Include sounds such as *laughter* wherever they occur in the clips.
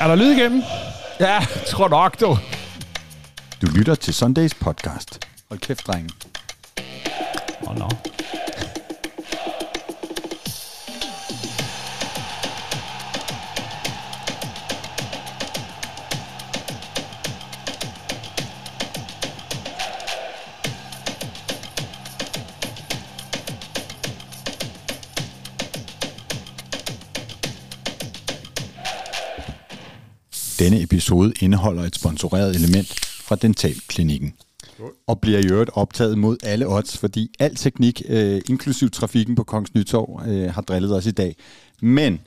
Er der lyd igennem? Ja, tror nok, du. Du lytter til Sundays podcast. Hold kæft, drenge. Åh, oh, no. Denne episode indeholder et sponsoreret element fra Dentalklinikken. Og bliver i øvrigt optaget mod alle odds, fordi al teknik, øh, inklusiv trafikken på Kongens Nytorv, øh, har drillet os i dag. Men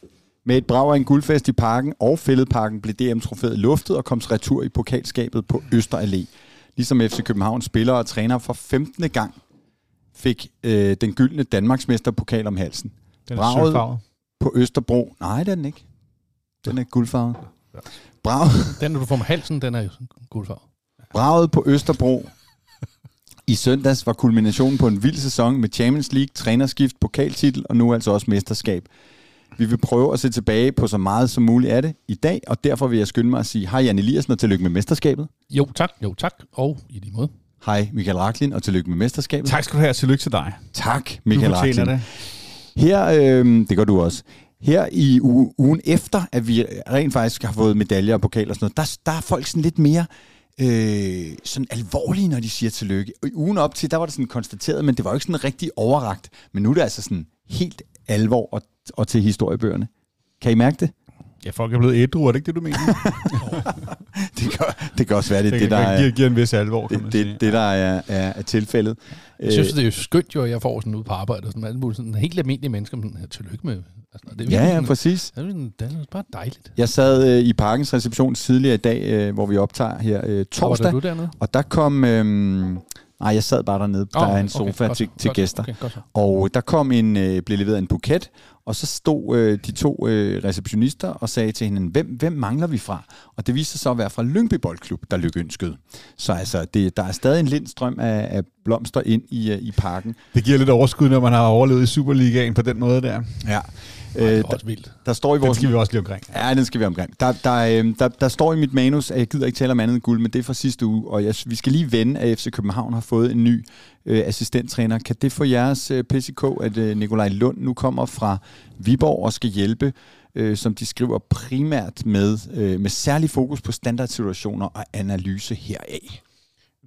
med et brag af en guldfest i parken og fældeparken blev DM-trofæet luftet og kom retur i pokalskabet på Øster Allé. Ligesom FC København spiller og træner for 15. gang fik øh, den gyldne Danmarksmesterpokal om halsen. Den er Braget sølvfarvet. på Østerbro. Nej, det er den ikke. Den er guldfarvet. Braget, Den, du får med halsen, den er jo guldfarvet. braget på Østerbro i søndags var kulminationen på en vild sæson med Champions League, trænerskift, pokaltitel og nu altså også mesterskab. Vi vil prøve at se tilbage på så meget som muligt af det i dag, og derfor vil jeg skynde mig at sige hej Jan Eliassen og tillykke med mesterskabet. Jo, tak. Jo, tak. Og i lige måde. Hej Michael Raklin og tillykke med mesterskabet. Tak skal du have, og tillykke til dig. Tak Michael Raklin. det. Her, øh, det gør du også. Her i uge, ugen efter, at vi rent faktisk har fået medaljer og pokaler og sådan noget, der, der er folk sådan lidt mere øh, sådan alvorlige, når de siger tillykke. Og i ugen op til, der var det sådan konstateret, men det var jo ikke sådan rigtig overragt. Men nu er det altså sådan helt alvor og, og til historiebøgerne. Kan I mærke det? Ja, folk er blevet ædru, er det ikke det, du mener? *laughs* Det kan, det kan også være, det, det, det, det, der giver, er, giver en vis alvor, kan man det, sige. det, det, der er, er, er tilfældet. Jeg synes, det er jo skønt jo, at jeg får sådan ud på arbejde og sådan alt muligt. Sådan helt almindelige mennesker, men ja, tillykke med. Altså, det er Ja, ja, sådan- præcis. Det er, sådan- det er bare dejligt. Jeg sad øh, i parkens reception tidligere i dag, øh, hvor vi optager her øh, torsdag. Arbejder du dernede? Og der kom... Øhm, nej, jeg sad bare dernede. Der Åh, er en okay, sofa godt til, til godt så, gæster. Okay, godt. Og der kom en, øh, blev leveret en buket, og så stod øh, de to øh, receptionister og sagde til hende, hvem, hvem mangler vi fra? Og det viste sig så at være fra Lyngby Boldklub, der lykønskede. Så altså, det, der er stadig en lindstrøm af, af blomster ind i, øh, i parken. Det giver lidt overskud, når man har overlevet i Superligaen på den måde der. Ja. Det Øh, er der, også vildt. der står i Den vores... skal vi også lige omkring. Ja, den skal vi omkring. Der, der, øh, der, der står i mit manus, at jeg gider ikke tale om andet end guld, men det er fra sidste uge, og jeg, vi skal lige vende, at FC København har fået en ny øh, assistenttræner. Kan det få jeres øh, PCK, at øh, Nikolaj Lund nu kommer fra Viborg og skal hjælpe, øh, som de skriver, primært med, øh, med særlig fokus på standardsituationer og analyse heraf?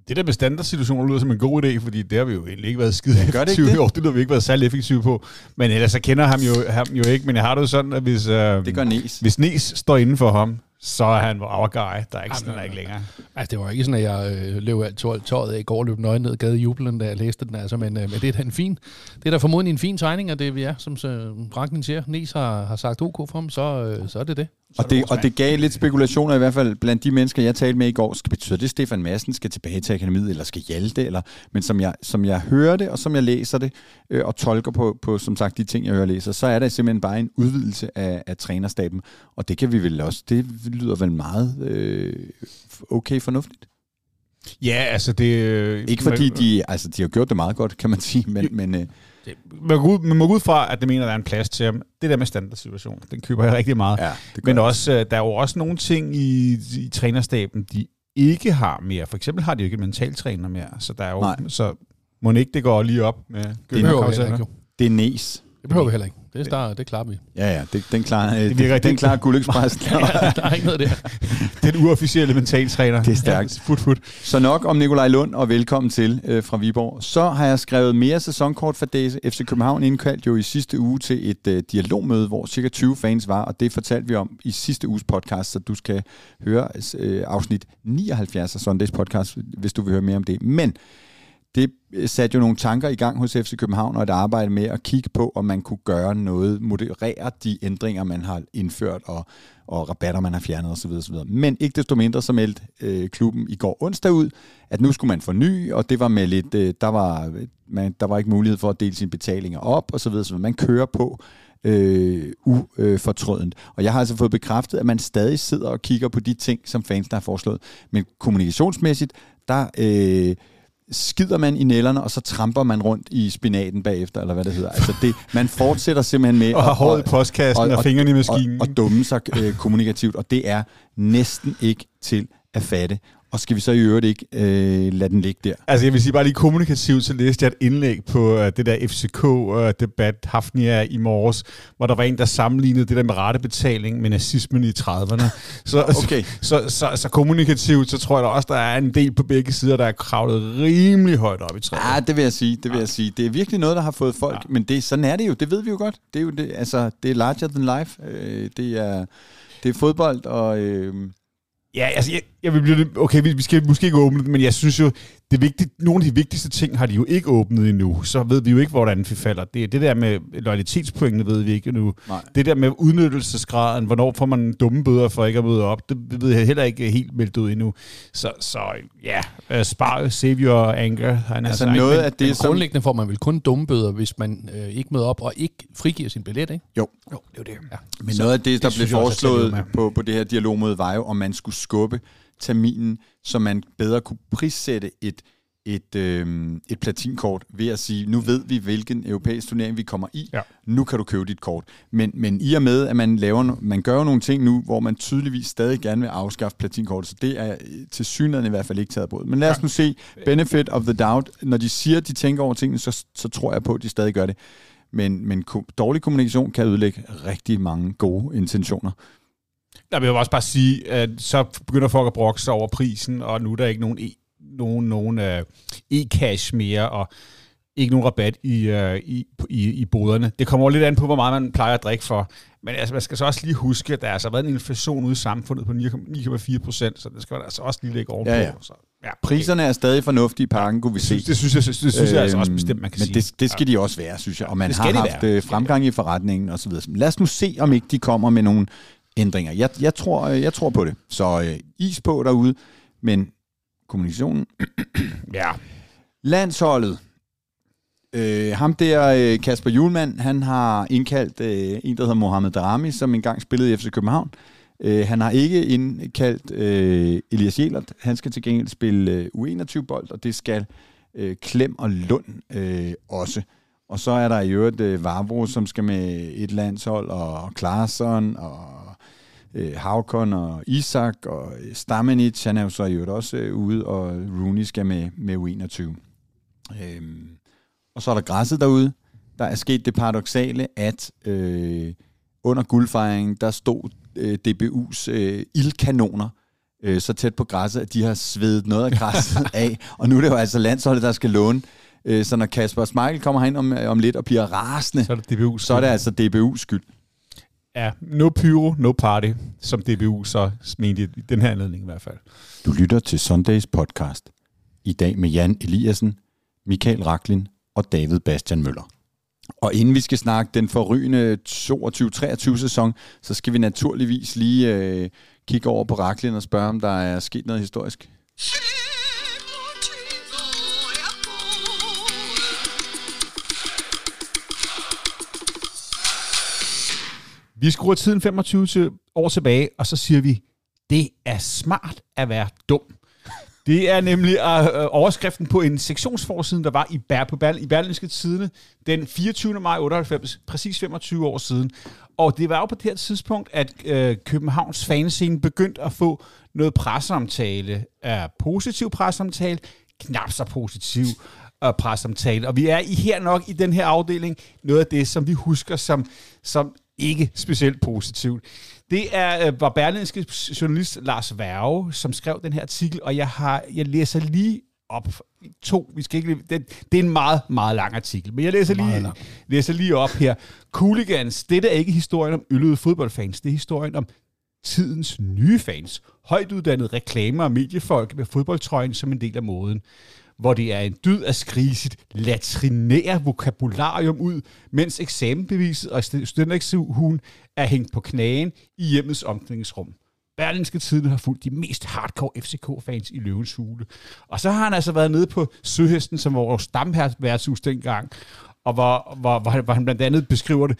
Det der med standardsituationer lyder som en god idé, fordi det har vi jo egentlig ikke været skide gør det ikke effektive det? i år. Det har vi ikke været særlig effektive på. Men ellers så kender ham jo, ham jo ikke. Men jeg har det jo sådan, at hvis, øh, Det gør Nes. hvis Nes står inden for ham, så er han our guy. Der er ikke, Jamen, sådan, der er ikke længere. Altså, det var ikke sådan, at jeg øh, løb alt tøjet, tøjet af i går og løb nøgen ned gade jublen, da jeg læste den. Altså, men, øh, men det er da en fin, det er da formodentlig en fin tegning af det, vi er, som øh, Rankin siger. Nes har, har sagt OK for ham, så, øh, så er det det. Og det, og det gav lidt spekulationer i hvert fald blandt de mennesker, jeg talte med i går. Skal betyde det, at Stefan Madsen skal tilbage til akademiet, eller skal Hjalte? Eller, men som jeg, som jeg hører det, og som jeg læser det, øh, og tolker på, på, som sagt, de ting, jeg hører og læser, så er der simpelthen bare en udvidelse af, af trænerstaben. Og det kan vi vel også, det lyder vel meget øh, okay fornuftigt. Ja, altså det... øh, Ikke fordi de, altså de har gjort det meget godt, kan man sige, men, men øh, Man må, ud, man må gå ud fra, at det mener, at der er en plads til ham. Det der med standardsituation, den køber jeg rigtig meget. ja, det Men også, øh, der er jo også nogle ting i, i trænerstaben, de ikke har mere. For eksempel har de jo ikke en mentaltræner mere. Så der er jo, Nej. så må ikke det går lige op med Det. Det er Nes. Det behøver vi heller ikke. Det, er, det klarer vi. Ja, ja, det, den klarer, øh, Det virker den rigtig- klarer Guldexpressen. *laughs* der er ikke noget der. *laughs* Den uofficielle mentaltræner. Det er stærkt. Ja, fut, fut. Så nok om Nikolaj Lund, og velkommen til øh, fra Viborg. Så har jeg skrevet mere sæsonkort for Daisy. FC København indkaldt jo i sidste uge til et øh, dialogmøde, hvor cirka 20 fans var, og det fortalte vi om i sidste uges podcast, så du skal høre øh, afsnit 79 af Sundays podcast, hvis du vil høre mere om det. Men Øh, satte jo nogle tanker i gang hos FC København og et arbejde med at kigge på, om man kunne gøre noget, moderere de ændringer, man har indført, og, og rabatter, man har fjernet osv. osv. Men ikke desto mindre, så meldte øh, klubben i går onsdag ud, at nu skulle man forny, og det var med lidt, øh, der, var, man, der var ikke mulighed for at dele sine betalinger op osv. osv. Man kører på øh, ufortrødent. Og jeg har altså fået bekræftet, at man stadig sidder og kigger på de ting, som fansene har foreslået. Men kommunikationsmæssigt, der... Øh, skider man i nælderne, og så tramper man rundt i spinaten bagefter, eller hvad det hedder. Altså det, man fortsætter simpelthen med... *laughs* Og har håret i postkassen og, og, og fingrene i maskinen. Og, og dumme sig øh, kommunikativt, og det er næsten ikke til at fatte. Og skal vi så i øvrigt ikke øh, lade den ligge der? Altså jeg vil sige bare lige kommunikativt, så læste jeg et indlæg på uh, det der FCK-debat uh, Hafnia i morges, hvor der var en, der sammenlignede det der med rettebetaling med nazismen i 30'erne. *laughs* Så, okay. så, så, så, så kommunikativt, så tror jeg da også, der er en del på begge sider, der er kravlet rimelig højt op i træet. Ja, det vil jeg sige. Det vil ja. jeg sige. Det er virkelig noget, der har fået folk, ja. men det, sådan er det jo. Det ved vi jo godt. Det er jo det, altså, det er larger than life. Øh, det er det er fodbold, og øh, Ja, altså, jeg, jeg vil blive, okay, vi, vi skal måske ikke åbne det, men jeg synes jo, det vigtige, nogle af de vigtigste ting har de jo ikke åbnet endnu. Så ved vi jo ikke, hvordan vi falder. Det, det der med loyalitetspoengene ved vi ikke endnu. Nej. Det der med udnyttelsesgraden, hvornår får man dumme bøder for ikke at møde op, det ved jeg heller ikke helt meldt ud endnu. Så, så ja, uh, spar, save your anger. Han altså sagt, noget men, af det, men som... grundlæggende får man vel kun dumme bøder, hvis man øh, ikke møder op og ikke frigiver sin billet, ikke? Jo. Jo, det er det. Ja. Men så, noget af det, der det blev foreslået på, på det her dialogmøde, var jo, om man skulle skubbe terminen, så man bedre kunne prissætte et, et, øh, et platinkort ved at sige, nu ved vi, hvilken europæisk turnering vi kommer i, ja. nu kan du købe dit kort. Men, men i og med, at man, laver, man gør nogle ting nu, hvor man tydeligvis stadig gerne vil afskaffe platinkortet, så det er til synligheden i hvert fald ikke taget brud. Men lad os nu se benefit of the doubt. Når de siger, at de tænker over tingene, så, så tror jeg på, at de stadig gør det. Men, men dårlig kommunikation kan ødelægge rigtig mange gode intentioner. Der vil jeg også bare sige, at så begynder folk at brokke sig over prisen, og nu er der ikke nogen, e, nogen, nogen uh, e-cash mere, og ikke nogen rabat i, uh, i, i, i boderne. Det kommer lidt an på, hvor meget man plejer at drikke for. Men altså, man skal så også lige huske, at der har altså været en inflation ude i samfundet på 9,4 procent, så det skal man altså også lige lægge ovenpå. Ja, ja. Så, ja, okay. Priserne er stadig fornuftige i parken, kunne vi se. Det synes jeg, det synes jeg øhm, altså også bestemt, man kan men sige. Men det, det skal de også være, synes jeg. Og man har haft være. Øh, fremgang i forretningen osv. Lad os nu se, om ikke de kommer med nogle ændringer. Jeg, jeg, tror, jeg tror på det. Så øh, is på derude, men kommunikationen... *clears throat* ja. Landsholdet. Øh, ham der, øh, Kasper Julemand, han har indkaldt øh, en, der hedder Mohamed Darami, som engang spillede i FC København. Øh, han har ikke indkaldt øh, Elias Jelert. Han skal til gengæld spille øh, U21-bold, og det skal øh, Klem og Lund øh, også. Og så er der i øvrigt øh, Vavro, som skal med et landshold, og Klaarsson, og øh, Havkon og Isak og øh, Stamenic, han er jo så i øvrigt også øh, ude, og Rooney skal med, med U21. Øhm, og så er der græsset derude. Der er sket det paradoxale, at øh, under guldfejringen, der stod øh, DBU's øh, ildkanoner øh, så tæt på græsset, at de har svedet noget af græsset *laughs* af. Og nu er det jo altså landsholdet, der skal låne. Øh, så når Kasper Smeichel kommer herind om, om lidt og bliver rasende, så er det, DBU's så er det altså DBU's skyld. Ja, no pyro, no party, som DBU så mente i den her anledning i hvert fald. Du lytter til Sundays podcast. I dag med Jan Eliassen, Michael Raklin og David Bastian Møller. Og inden vi skal snakke den forrygende 22-23 sæson, så skal vi naturligvis lige øh, kigge over på Raklin og spørge, om der er sket noget historisk. Vi skruer tiden 25 til år tilbage, og så siger vi, det er smart at være dum. Det er nemlig øh, øh overskriften på en sektionsforsiden, der var i, Bær, på Berl, i Berlinske Tidene den 24. maj 98, præcis 25 år siden. Og det var jo på det her tidspunkt, at øh, Københavns fanscene begyndte at få noget presseomtale. Er positiv presseomtale, knap så positiv øh, presseomtale. Og vi er i her nok i den her afdeling noget af det, som vi husker som, som ikke specielt positivt. Det er, øh, var berlinske journalist Lars Værge, som skrev den her artikel, og jeg, har, jeg læser lige op to. Vi skal ikke, det, det er en meget, meget lang artikel, men jeg læser lige, læser lige op her. Cooligans, det er ikke historien om øllede fodboldfans, det er historien om tidens nye fans. Højt uddannede reklamer og mediefolk med fodboldtrøjen som en del af moden hvor det er en dyd at skrige sit latrinære vokabularium ud, mens eksamenbeviset og studentereksugen er hængt på knagen i hjemmets omklædningsrum. Berlinske Tidene har fulgt de mest hardcore FCK-fans i Løvens Hule. Og så har han altså været nede på Søhesten, som var vores stamværtshus dengang, og hvor, hvor, hvor, hvor han blandt andet beskriver det.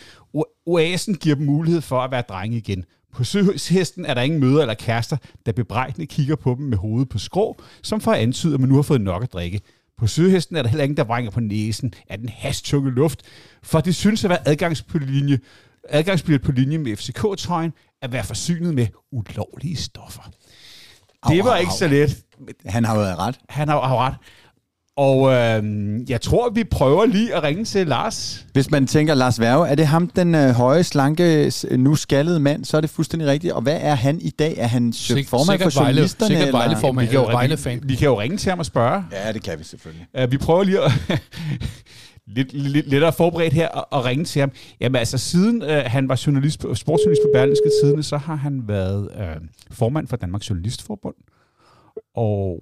Oasen giver dem mulighed for at være drenge igen. På søhesten er der ingen møder eller kærester, der bebrejdende kigger på dem med hovedet på skrå, som for at antyde, at man nu har fået nok at drikke. På Sydhesten er der heller ingen, der vrænger på næsen af den hastunge luft, for det synes at være adgangsbillet adgangsbillet på linje med FCK-trøjen at være forsynet med ulovlige stoffer. Det Au, var au, ikke au. så let. Han har været ret. Han har, har ret. Og øh, jeg tror, vi prøver lige at ringe til Lars. Hvis man tænker, Lars Værge, er det ham, den øh, høje, slanke, nu skaldede mand, så er det fuldstændig rigtigt. Og hvad er han i dag? Er han Sik- formand for Vejle- journalisterne? sikkert eller? Vejle-formand. Vi kan jo, vi, vi kan jo ringe til ham og spørge. Ja, det kan vi selvfølgelig. Uh, vi prøver lige at *laughs* lidt, lidt lettere forberedt her at, at ringe til ham. Jamen altså, siden uh, han var journalist på, sportsjournalist på Berlingske Tidene, så har han været uh, formand for Danmarks Journalistforbund. Og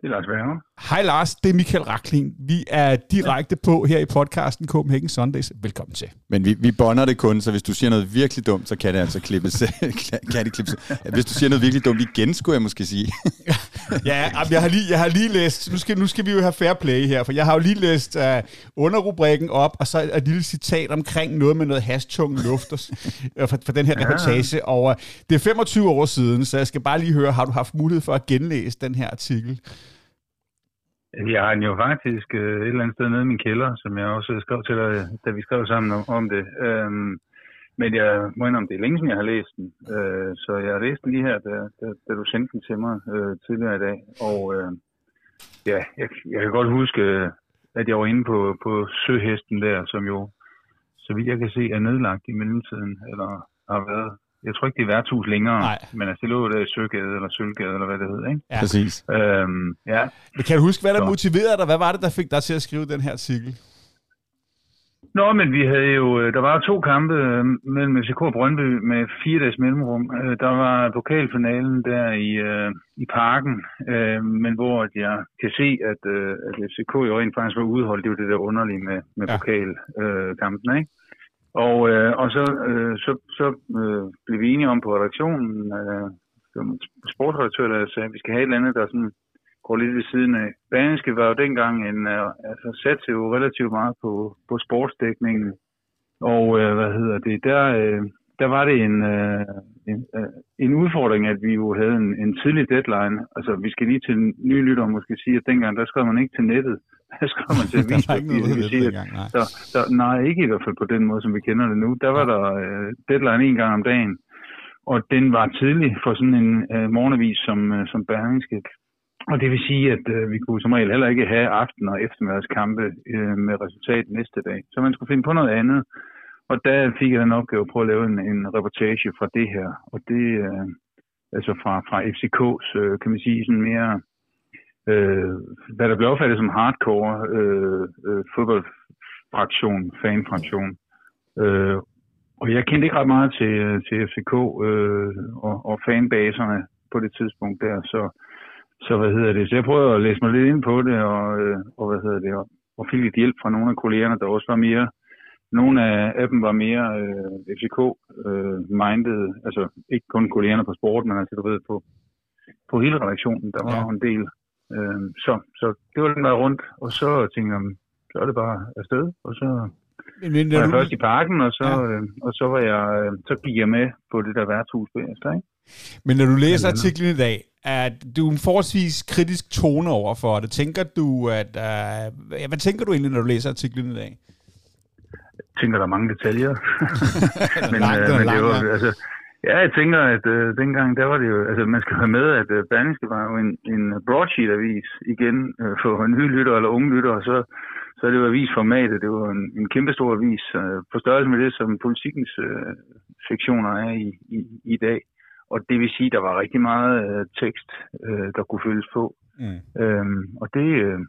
Det er Lars Werner. Hej Lars, det er Michael Raklin. Vi er direkte på her i podcasten Copenhagen Sundays. Velkommen til. Men vi, vi bonder det kun, så hvis du siger noget virkelig dumt, så kan det altså klippes. *laughs* kan det klippes. Hvis du siger noget virkelig dumt igen, skulle jeg måske sige. *laughs* Ja, jeg har lige, jeg har lige læst, nu skal, nu skal vi jo have fair play her, for jeg har jo lige læst uh, underrubrikken op, og så et lille citat omkring noget med noget hastung luft øh, for, for den her reportage. Og uh, det er 25 år siden, så jeg skal bare lige høre, har du haft mulighed for at genlæse den her artikel? Jeg har den jo faktisk øh, et eller andet sted nede i min kælder, som jeg også skrev til dig, da vi skrev sammen om, om det. Øhm, men jeg må indrømme, det er længe siden, jeg har læst den. Øh, så jeg har læst den lige her, da, da, da du sendte den til mig øh, tidligere i dag. Og øh, ja, jeg, jeg kan godt huske, at jeg var inde på, på Søhesten der, som jo, så vidt jeg kan se, er nedlagt i mellemtiden, eller har været. Jeg tror ikke, det er værtshus længere, Nej. men altså, det lå der i Søgade, eller Sølvgade, eller hvad det hedder, ikke? Ja. Præcis. Øhm, ja, Men kan du huske, hvad der Så. motiverede dig? Hvad var det, der fik dig til at skrive den her artikel? Nå, men vi havde jo, øh, der var to kampe øh, mellem FCK og Brøndby med fire dages mellemrum. Øh, Der var pokalfinalen der i, øh, i parken, øh, men hvor jeg kan se, at, øh, at FCK jo rent faktisk var udholdt. Det jo det der underlige med, med Ja. ja. pokalkampen, ikke? Og, øh, og så, øh, så, så øh, blev vi enige om på redaktionen, øh, som sportsredaktør, der sagde, at vi skal have et eller andet, der sådan går lidt ved siden af. Berlingske var jo dengang en, øh, altså satte jo relativt meget på, på sportsdækningen. Og øh, hvad hedder det, der, øh, der var det en, øh, en, øh, en udfordring, at vi jo havde en, en tidlig deadline. Altså vi skal lige til nye lytter måske sige, at dengang der skrev man ikke til nettet. *laughs* Der skrev man til ikke noget, avispapiret. Det sige, at nej. der, der, nej, ikke i hvert fald på den måde, som vi kender det nu. Der var der øh, deadline en gang om dagen, og den var tidlig for sådan en øh, morgenavis som, øh, som Berlingske. Og det vil sige, at øh, vi kunne som regel heller ikke have aften- og eftermiddagskampe øh, med resultat næste dag. Så man skulle finde på noget andet. Og der fik jeg en opgave på at lave en, en reportage fra det her. Og det, øh, altså fra, fra FCK's, øh, kan man sige, sådan mere, øh, hvad der blev opfattet som hardcore øh, øh, fodboldfraktion, fanfraktion. Øh, og jeg kendte ikke ret meget til, øh, til FCK øh, og, og fanbaserne på det tidspunkt der, så, så hvad hedder det, så jeg prøvede at læse mig lidt ind på det, og, øh, og hvad hedder det, og, og fik lidt hjælp fra nogle af kollegerne, der også var mere, nogle af, af dem var mere øh, FCK-minded, altså ikke kun kollegerne på sporten, men altså du ved, på, på hele redaktionen, der var ja. en del. Øh, så, så det var den der rundt, og så tænkte jeg, så er det bare afsted, og så Men, men, var jeg du, først i parken, og så, Ja. øh, og så var jeg, øh, så gik jeg med på det der værtshus bagefter, ikke? men når du læser artiklen i dag, er du en forholdsvis kritisk tone over for det. Tænker du, at... Uh, hvad tænker du egentlig, når du læser artiklen i dag? Jeg tænker, der er mange detaljer. *laughs* *laughs* men, lang, øh, er men lang, det var, altså, ja, jeg tænker, at øh, dengang, der var det jo, altså man skal have med, at øh, Berlingske var jo en, en broadsheet-avis igen øh, for nye lytter eller unge lytter, og så, så er det jo avisformatet, det var en, en kæmpe stor avis, øh, på størrelse med det, som politikens øh, sektioner er i, i, i dag. Og det vil sige, at der var rigtig meget øh, tekst, øh, der kunne følges på. Mm. Øhm, og det, øh,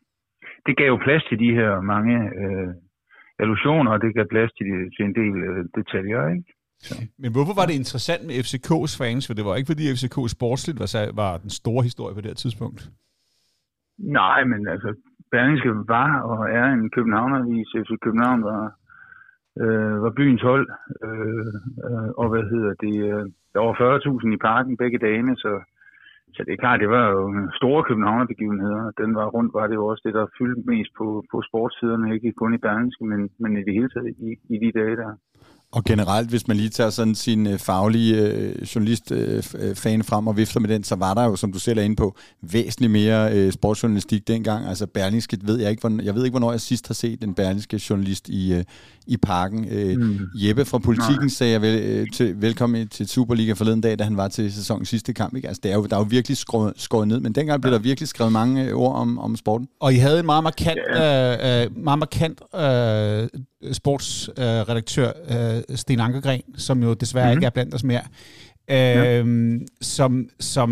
det gav jo plads til de her mange øh, illusioner, og det gav plads til, de, til en del øh, detaljer, ikke? Men hvorfor var det interessant med FCK's fans? For det var ikke, fordi FCK sportsligt var, var den store historie på det her tidspunkt. Nej, men altså, Berlingske var og er en københavneravis. FC København var, øh, var byens hold, øh, øh, og hvad hedder det, øh, der var 40.000 i parken begge dagene, så, så det er klart, det var jo store københavnerbegivenheder. Den var rundt, var det jo også det, der fyldte mest på, på sportssiderne, ikke kun i Berlingske, men, men i det hele taget i, i de dage der. Og generelt, hvis man lige tager sådan sin øh, faglige øh, journalist-fan øh, frem og vifter med den, så var der jo, som du selv er inde på, væsentligt mere øh, sportsjournalistik dengang. Altså Berlingske, ved jeg ikke, hvornår, jeg ved ikke, hvornår jeg sidst har set en Berlingske journalist i, øh, i parken. Øh, mm. Jeppe fra Politiken Nej. sagde jeg vel, øh, til, velkommen til Superliga forleden dag, da han var til sæsonens sidste kamp. Ikke? Altså, det er jo, der er jo virkelig skåret, skåret ned, men dengang blev der virkelig skrevet mange øh, ord om, om sporten. Og I havde en meget markant, ja. øh, øh meget markant øh, sportsredaktør, øh, Sten Ankergren, som jo desværre mm-hmm. ikke er blandt os mere, øh, ja. som, som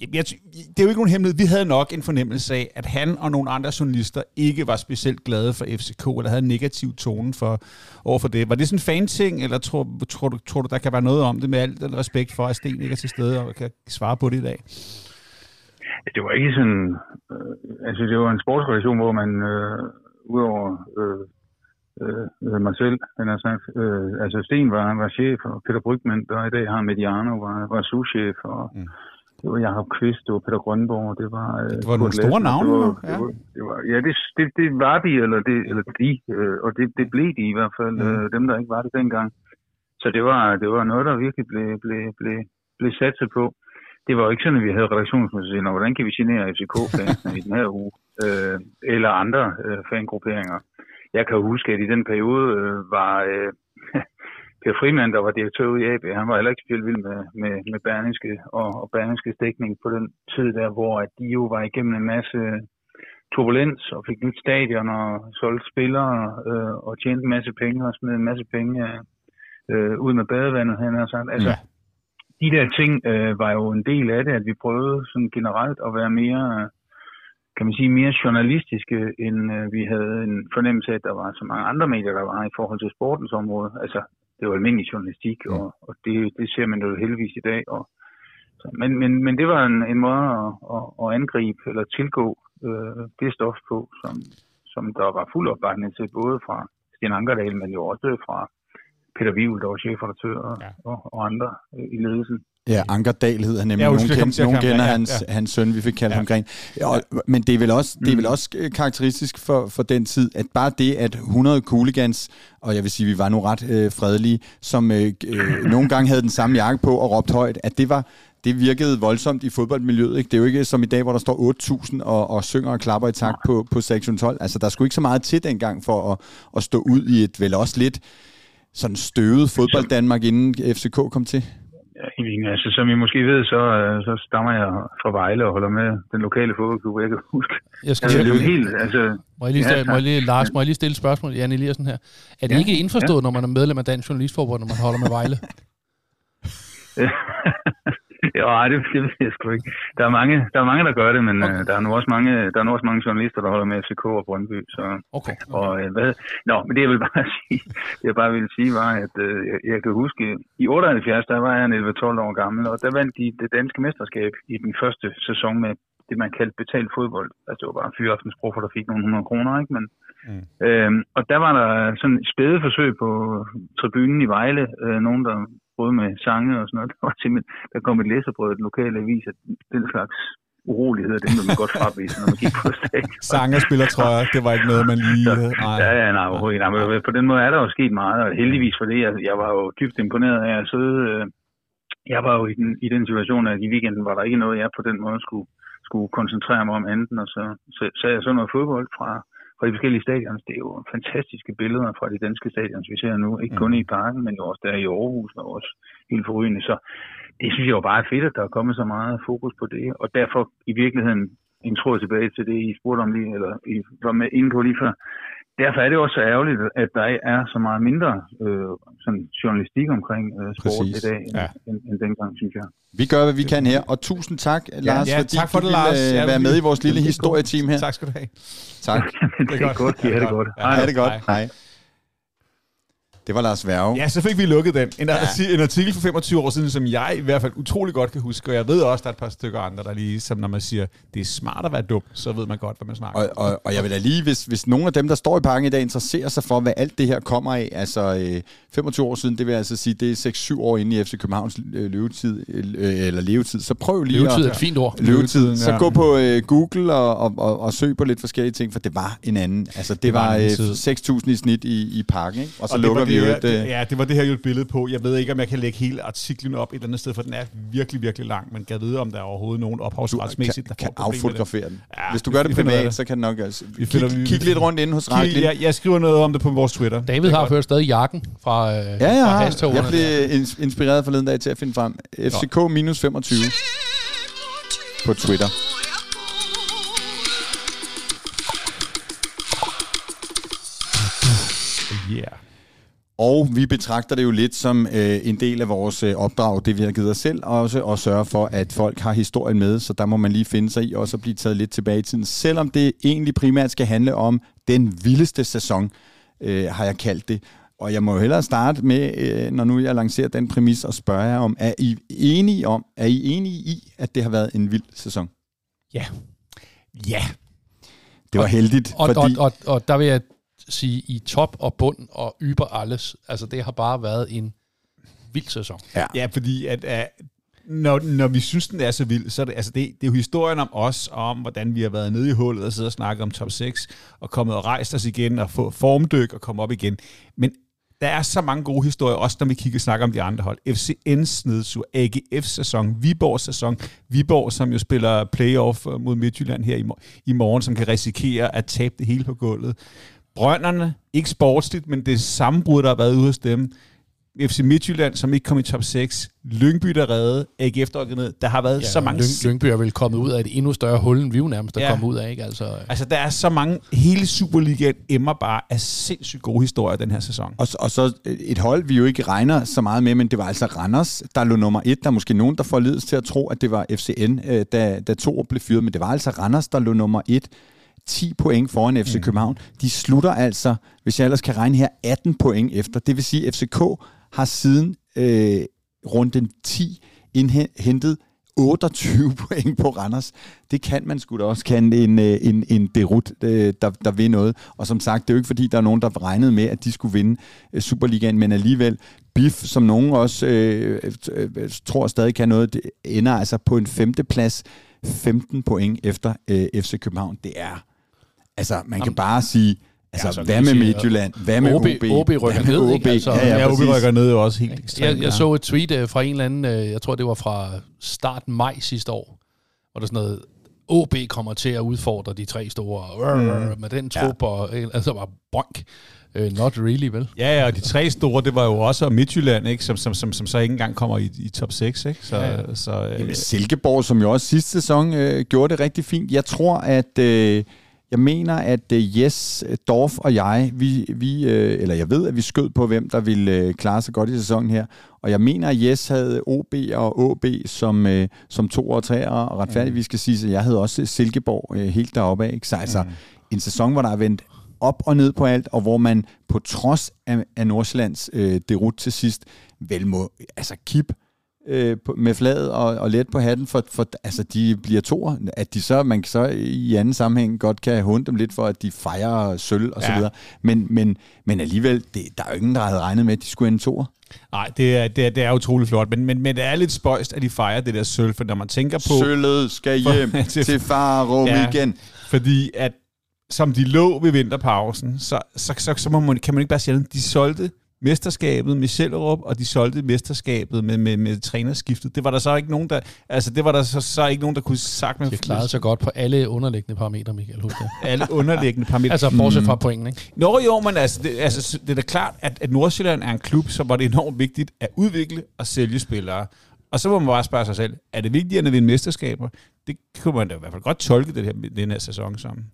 jeg, det er jo ikke nogen hemmelighed. Vi havde nok en fornemmelse af, at han og nogle andre journalister ikke var specielt glade for FCK, eller havde en negativ tone for, overfor det. Var det sådan en fan-ting, eller tror, tror, du, tror du, der kan være noget om det med alt den respekt for, at Sten ikke er til stede og kan svare på det i dag? Det var ikke sådan... Øh, altså, det var en sportsrelation, hvor man øh, udover øh, øh, mig selv, han har sagt, øh, altså Sten var, var chef, og Peter Brygman, der i dag har Mediano, var, var souschef, og mm det var Jacob Kvist, det var Peter Grønborg, det var... Øh, det var nogle store navne, det var, ja. Det var, det var, ja, det, det, det var de, eller, det, eller de, øh, og det, det blev de i hvert fald, mm. øh, dem der ikke var det dengang. Så det var, det var noget, der virkelig blev, blev, blev, blev satset på. Det var jo ikke sådan, at vi havde redaktionsmøde hvordan kan vi genere FCK-fansene i den her uge, øh, eller andre øh, fangrupperinger. Jeg kan huske, at i den periode øh, var... Øh, *laughs* Per Frimand, der var direktør i AB, han var heller ikke specielt vild med, med, med Berlingske og, og Berlingske dækning på den tid der, hvor at de jo var igennem en masse turbulens og fik nyt stadion og solgte spillere øh, og tjente en masse penge og smed en masse penge øh, ud med badevandet, han har sagt. Altså, ja. de der ting øh, var jo en del af det, at vi prøvede sådan generelt at være mere kan man sige, mere journalistiske, end øh, vi havde en fornemmelse af, at der var så mange andre medier, der var i forhold til sportens område. Altså, det var almindelig journalistik, og, og det, det ser man jo heldigvis i dag. Og, så, men, men, men det var en, en måde at, at, at angribe eller tilgå øh, det stof på, som, som der var fuld opbakning til, både fra Sten Ankerdal, men jo også fra Peter Wivel, der var chefredaktør, og, ja. og, og andre øh, i ledelsen. Ja, Ankerdal hedder han nemlig. Ja, nogen, kend, nogen kender ja, hans, ja. hans søn, vi fik kaldt ja. ham Gren. Ja, men det er vel også, det er vel mm. også øh, karakteristisk for, for den tid, at bare det, at 100 cooligans, og jeg vil sige, vi var nu ret øh, fredelige, som øh, øh, nogle gange havde den samme jakke på og råbte højt, at det var det virkede voldsomt i fodboldmiljøet. Ikke? Det er jo ikke som i dag, hvor der står 8.000 og, og synger og klapper i takt på, på sektion 12. Altså, der skulle ikke så meget til dengang for at, at stå ud i et vel også lidt sådan støvet fodbold Danmark, inden FCK kom til. Ja, altså, som I måske ved, så, øh, så stammer jeg fra Vejle og holder med den lokale fodboldklub, jeg kan huske. Jeg skal altså, det er helt, altså, må jeg lige, stille, ja, må jeg lige, Lars, må jeg lige stille et spørgsmål, Jan Eliassen her. Er det ja, ikke indforstået, ja. når man er medlem af Dansk Journalistforbund, når man holder med Vejle? *laughs* *laughs* ja, det, det ved jeg sgu ikke. Der er mange, der, er mange, der gør det, men okay. øh, der, er nu også mange, der er nu også mange journalister, der holder med FCK og Brøndby. Så, okay. okay. Og, øh, hvad, nå, men det jeg vil bare *laughs* sige, det jeg bare ville sige var, at øh, jeg, jeg kan huske, i 78, der var jeg 11-12 år gammel, og der vandt de det danske mesterskab i den første sæson med det, man kaldte betalt fodbold. Altså, det var bare fyraftensbrug, for der fik nogle hundrede kroner, ikke? Men, mm. øhm, og der var der sådan et spæde forsøg på tribunen i Vejle. Øh, nogen, der både med sange og sådan noget. *laughs* Der, var simpelthen, der kom et læserbrød i den lokale avis, at den slags uroligheder, det må man godt fravise, når man gik på stadion. *laughs* Sange spiller, tror jeg, det var ikke noget, man lige... Nej. Ja, ja, nej, overhovedet nej, men På den måde er der jo sket meget, og heldigvis for det, jeg, jeg var jo dybt imponeret af at sidde... Øh, jeg var jo i den, i den situation, at i weekenden var der ikke noget, jeg på den måde skulle, skulle koncentrere mig om enten, og så, så så jeg så noget fodbold fra, fra de forskellige stadions. Det er jo fantastiske billeder fra de danske stadions, vi ser nu. Ikke kun mm. i parken, men jo også der i Aarhus og også helt forrygende. Så det synes jeg jo bare er fedt, at der er kommet så meget fokus på det. Og derfor i virkeligheden en tråd tilbage til det, I spurgte om lige, eller I var med inde på lige før derfor er det også ærgerligt, at der er så meget mindre øh, sådan journalistik omkring øh, sport Præcis. i dag, end, ja. end, end dengang, synes jeg. Vi gør, hvad vi kan her, og tusind tak, Lars, ja, fordi tak for du det, Lars. ville øh, være med i vores lille historieteam her. Tak skal du have. Tak. *laughs* det er godt. Ja, det godt. Ja, det godt. Hej. Hej. Det var Lars Værge. Ja, så fik vi lukket den. En, ja. en artikel for 25 år siden, som jeg i hvert fald utrolig godt kan huske, og jeg ved også, der er et par stykker andre, der lige, som når man siger, det er smart at være dum, så ved man godt, hvad man snakker og, og, og jeg vil da lige, hvis, hvis nogen af dem, der står i parken i dag, interesserer sig for, hvad alt det her kommer af, altså øh, 25 år siden, det vil altså sige, det er 6-7 år inde i FC Københavns øh, levetid, øh, eller levetid, så prøv lige levetid at... er et fint ord. Levetid. Ja. Så gå på øh, Google og, og, og, og søg på lidt forskellige ting, for det var en anden. Altså, det, det var, var øh, 6.000 i snit i, i parken, ikke? og så og lukker vi det, her, øh, det, ja, det var det her jo et billede på. Jeg ved ikke, om jeg kan lægge hele artiklen op et eller andet sted, for den er virkelig, virkelig lang. Men kan vide, om der er overhovedet nogen du ophavsretsmæssigt, kan, der kan det. affotografere den. Ja, Hvis du gør det privat, det. så kan det nok... Altså, Vi kig, finder- vi- kig lidt rundt inde hos Kig, Raklin. jeg, jeg skriver noget om det på vores Twitter. David har ført stadig jakken fra, øh, Ja, jeg, fra har, hastogerne. jeg blev ins- inspireret forleden dag til at finde frem. FCK minus 25 på Twitter. Yeah. Og vi betragter det jo lidt som øh, en del af vores øh, opdrag, det vi har givet os selv, og også at sørge for, at folk har historien med, så der må man lige finde sig i også at blive taget lidt tilbage i tiden. Selvom det egentlig primært skal handle om den vildeste sæson, øh, har jeg kaldt det. Og jeg må jo hellere starte med, øh, når nu jeg lancerer den præmis, og spørge jer om, er I enige om, er I enige i, at det har været en vild sæson? Ja. Det var heldigt, Og, fordi... og, og, og der vil jeg sige, i top og bund og yber alles, altså det har bare været en vild sæson. Ja, fordi at, at når, når vi synes, den er så vild, så er det, altså det, det er jo historien om os, og om hvordan vi har været nede i hullet og siddet og snakket om top 6, og kommet og rejst os igen, og få formdyk og komme op igen. Men der er så mange gode historier, også når vi kigger og snakker om de andre hold. FCN's nedsur, AGF's sæson, Viborgs sæson, Viborg, som jo spiller playoff øh, mod Midtjylland her i, mor- i morgen, som kan risikere at tabe det hele på gulvet. Brønderne, ikke sportsligt, men det sammenbrud, der har været ude hos dem. FC Midtjylland, som ikke kom i top 6. Lyngby, der redde. AGF, der ned. Der har været ja, så mange... Lyng, Lyngby er vel kommet ud af et endnu større hul, end vi jo nærmest er Ja. kommet ud af. Ikke? Altså, Altså, der er så mange... Hele Superligaen emmer bare af sindssygt gode historier den her sæson. Og, og så et hold, vi jo ikke regner så meget med, men det var altså Randers, der lå nummer et. Der er måske nogen, der får ledes til at tro, at det var FCN, øh, da, da to blev fyret, men det var altså Randers, der lå nummer et. 10 point foran FC København. De slutter altså, hvis jeg ellers kan regne her, 18 point efter. Det vil sige, at FCK har siden øh, runden 10 indhentet 28 *laughs* point på Randers. Det kan man sgu da også kalde en, øh, en, en derut, øh, der, der vil noget. Og som sagt, det er jo ikke fordi, der er nogen, der regnede med, at de skulle vinde øh, Superligaen, men alligevel, BIF, som nogen også øh, tror stadig kan noget, det ender altså på en femteplads, 15 point efter øh, FC København. Det er, altså man kan Jamen, bare sige, altså altså, hvad kan med Midtjylland, hvad med OB OB, OB rykker ned, OB? ikke? Altså, ja, ja, Ja, OB rykker ned jo også helt ekstremt. jeg, jeg så et tweet øh, fra en eller anden, øh, jeg tror det var fra start maj sidste år, hvor der sådan noget, OB kommer til at udfordre de tre store, mm. med den trup, ja. og øh, altså bare bonk. Uh, not really, vel? Ja, ja, og de tre store, det var jo også Midtjylland, ikke? Som, som, som, som så ikke engang kommer i, i top 6. Ikke? Så, Ja, ja, ja. så, øh, Jamen, Silkeborg, som jo også sidste sæson øh, gjorde det rigtig fint. Jeg tror, at... Øh, jeg mener, at øh, Jes, Dorf og jeg, vi, vi øh, eller jeg ved, at vi skød på, hvem der ville øh, klare sig godt i sæsonen her. Og jeg mener, at Jes havde OB og AB som, øh, som to og tre, og retfærdigt, mm. vi skal sige, at jeg havde også Silkeborg øh, helt deroppe af. Ikke? Så altså, mm. en sæson, hvor der er vendt op og ned på alt, og hvor man på trods af, af Nordsjællands øh, derut til sidst, vel må altså kip øh, på- med fladet og, og let på hatten, for, for altså, de bliver toer. At de så, man så i anden sammenhæng godt kan hunde dem lidt for, at de fejrer sølv og så Ja. videre. Men, men, men alligevel, det, der er jo ingen, der havde regnet med, at de skulle ende toer. nej, det er, det, er, det er utroligt flot, men, men, men det er lidt spøjst, at de fejrer det der sølv, for når man tænker på... Sølvet skal For- hjem *laughs* til- til Faro Ja. igen. Fordi at som de lå ved vinterpausen, så, så, så, så må man, kan man ikke bare sige, at de solgte mesterskabet med Sellerup, og de solgte mesterskabet med, med, med trænerskiftet. Det var der så ikke nogen, der, altså det var der så, så ikke nogen, der kunne sagt med De klarede sig godt på alle underliggende parametre, Michael. Husk det. alle underliggende parametre. Altså, bortset fra pointen, ikke? Nå jo, men altså det, altså, det er da klart, at, at Nordsjælland er en klub, så var det enormt vigtigt at udvikle og sælge spillere. Og så må man bare spørge sig selv, er det vigtigere at vinde mesterskaber? Det kunne man da i hvert fald godt tolke det her, den her sæson som.